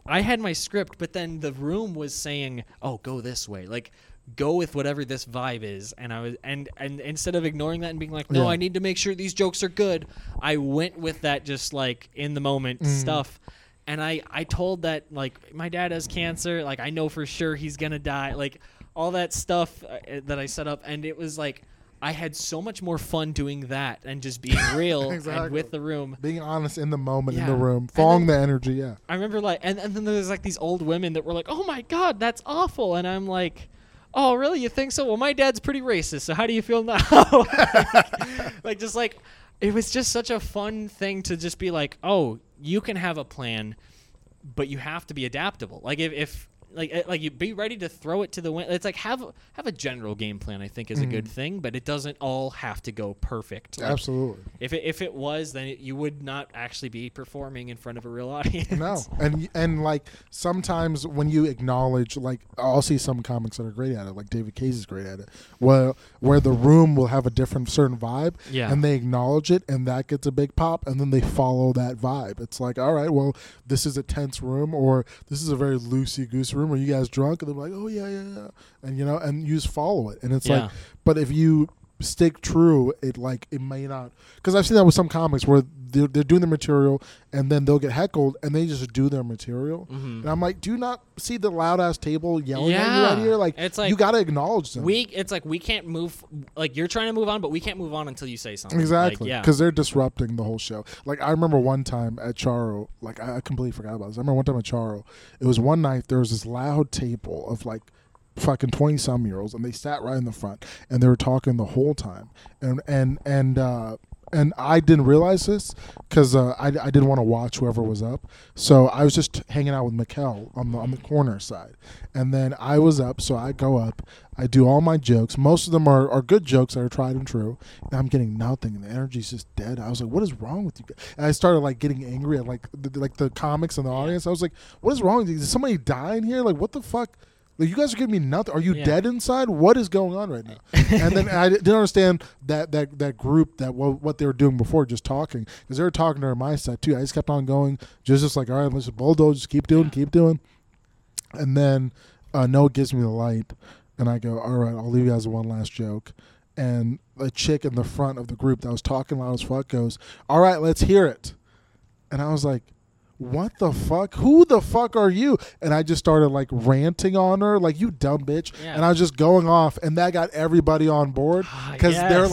I had my script, but then the room was saying, "Oh, go this way." Like go with whatever this vibe is and I was and and instead of ignoring that and being like, "No, Yeah. I need to make sure these jokes are good." I went with that just like in the moment Mm. stuff and I I told that like my dad has cancer, like I know for sure he's gonna die, like all that stuff uh, that I set up, and it was like. I had so much more fun doing that and just being real Exactly. and with the room. Being honest in the moment in the room, following then- the energy. Yeah. I remember like, and, and then there's like these old women that were like, "Oh my god, that's awful," and I'm like, "Oh really? You think so? Well, my dad's pretty racist, so how do you feel now?" like just like, it was just such a fun thing to just be like, "Oh, you can have a plan, but you have to be adaptable." Like if, if like uh, like you be ready to throw it to the wind. It's like have have a general game plan. I think is a good thing, but it doesn't all have to go perfect. Like, Absolutely. If it, if it was, then it, you would not actually be performing in front of a real audience. No, and and like sometimes when you acknowledge, like I'll see some comics that are great at it, like David Case is great at it, where where the room will have a different certain vibe, Yeah. and they acknowledge it, and that gets a big pop, and then they follow that vibe. It's like, all right, well, this is a tense room, or this is a very loosey goose room. Are you guys drunk? And they're like, oh yeah, yeah, yeah, and you know, and you just follow it, and it's Yeah. like, but if you stick true, it like it may not, because I've seen that with some comics where they're, they're doing the material and then they'll get heckled and they just do their material. Mhm. And I'm like, do you not see the loud ass table yelling at you out here? Like, It's like- you got to acknowledge them. We it's like we can't move like you're trying to move on, but we can't move on until you say something. Exactly, Like, yeah. because they're disrupting the whole show. Like I remember one time at Charo, like I, I completely forgot about this. I remember one time at Charo, it was one night there was this loud table of like fucking twenty some year olds, and they sat right in the front, and they were talking the whole time, and and and uh, and I didn't realize this because uh, I, I didn't want to watch whoever was up, so I was just hanging out with Mikkel on the on the corner side, and then I was up, so I go up, I do all my jokes. Most of them are, are good jokes that are tried and true. And I'm getting nothing, and the energy's just dead. I was like, "What is wrong with you?" And I started like getting angry at like the, like the comics and the audience. I was like, "What is wrong with you? Did somebody die in here? Like, what the fuck?" Like you guys are giving me nothing. Are you Yeah. dead inside? What is going on right now? and then I didn't understand that that that group that what, what they were doing before, just talking because they were talking during my set too. I just kept on going, just just like all right, let's just bulldoze, just keep doing, keep doing. And then uh, Noah gives me the light, and I go, all right, I'll leave you guys one last joke. And a chick in the front of the group that was talking loud as fuck goes, all right, let's hear it. And I was like, what the fuck? Who the fuck are you? And I just started like ranting on her, like you dumb bitch. Yeah. And I was just going off, and that got everybody on board Ah, because they're yes.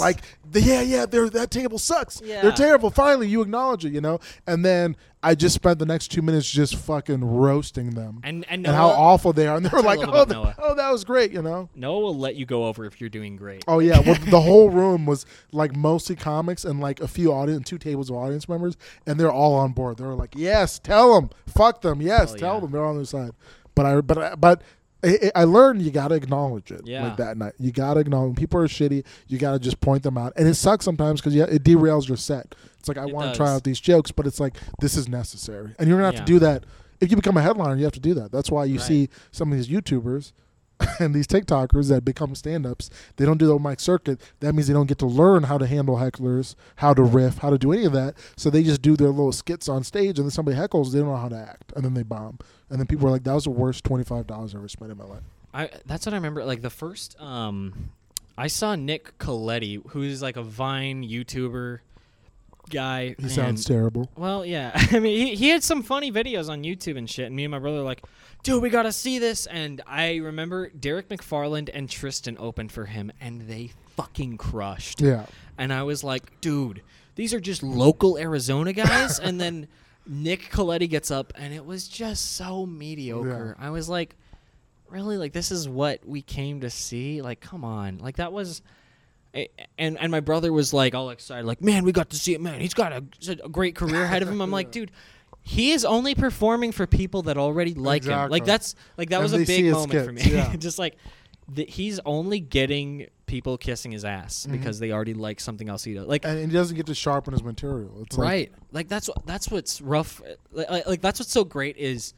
Like, yeah, yeah, they're, that table sucks. Yeah. They're terrible. Finally, you acknowledge it, you know. And then I just spent the next two minutes just fucking roasting them And and and how awful they are. And they were like, oh, love th- about Noah. oh, that was great, you know. Noah will let you go over if you're doing great. Oh yeah, well the whole room was like mostly comics and like a few audience, two tables of audience members, and they're all on board. They were like, "Yes, tell them, fuck them, yes, Hell tell yeah. them." They're on their side. But I, but I, but I, I learned you got to acknowledge it. Yeah. Like that night, you got to acknowledge when people are shitty. You got to just point them out, and it sucks sometimes because yeah, it derails your set. It's like I want to try out these jokes, but it's like this is necessary, and you're gonna have Yeah. to do that. If you become a headliner, you have to do that. That's why you Right. see some of these YouTubers and these TikTokers that become stand-ups, they don't do the open mic circuit. That means they don't get to learn how to handle hecklers, how to riff, how to do any of that. So they just do their little skits on stage, and then somebody heckles, they don't know how to act, and then they bomb. And then people are like, "That was the worst twenty-five dollars I ever spent in my life." I that's what I remember. Like the first, um, I saw Nick Colletti, who's like a Vine YouTuber guy. He sounds terrible. Well, yeah. I mean, he, he had some funny videos on YouTube and shit. And me and my brother were like, dude, we got to see this. And I remember Derek McFarland and Tristan opened for him, and they fucking crushed. Yeah, And I was like, dude, these are just local Arizona guys. and then Nick Colletti gets up, and it was just so mediocre. I was like, really? Like, this is what we came to see? Like, come on. Like, that was. And and my brother was like all excited, like, man, we got to see it, man. He's got a, a great career ahead of him. I'm like, dude, he is only performing for people that already like him. Like that's like that And was a big moment for me. yeah. Just like he's only getting people kissing his ass mm-hmm. because they already like something else he does. Like and he doesn't get to sharpen his material. It's right, like that's what that's what's rough. Like, like, like that's what's so great is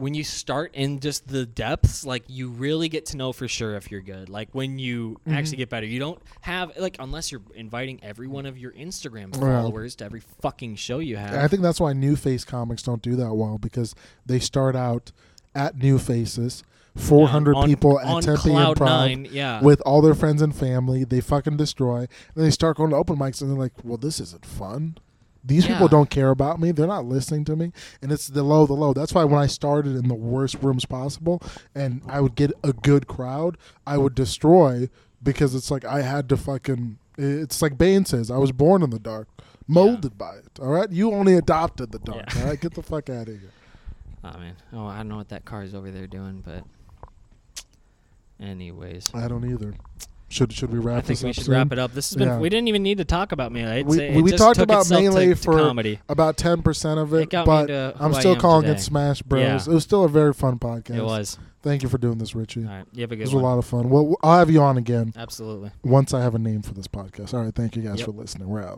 when you start in just the depths. Like you really get to know for sure if you're good. Like when you Mm-hmm. actually get better, you don't have like unless you're inviting every one of your Instagram Yeah. followers to every fucking show you have. I think that's why new face comics don't do that well because they start out at new faces, 400 on- people at Tempe Improv Nine, yeah. with all their friends and family. They fucking destroy. And they start going to open mics and they're like, well, this isn't fun. These people don't care about me. They're not listening to me, and it's the low, the low. That's why when I started in the worst rooms possible, and I would get a good crowd, I would destroy because it's like I had to fucking. It's like Bane says, I was born in the dark, molded by it. All right, you only adopted the dark. Yeah. All right, get the fuck out of here. Oh man. Oh, I don't know what that car is over there doing, but anyways. I don't either. Should should we wrap I think we should soon? wrap it up. This has been. Yeah. We didn't even need to talk about melee. I'd We- it we just talked about to- Melee to for- comedy. About ten percent of It it, but I'm still calling today. it Smash Bros. Yeah. It was still a very fun podcast. It was. Thank you for doing this, Richie. All right. You have a good. It was a lot of fun. Well, I'll have you on again Absolutely. once I have a name for this podcast. All right. Thank you guys Yep. for listening. We're out.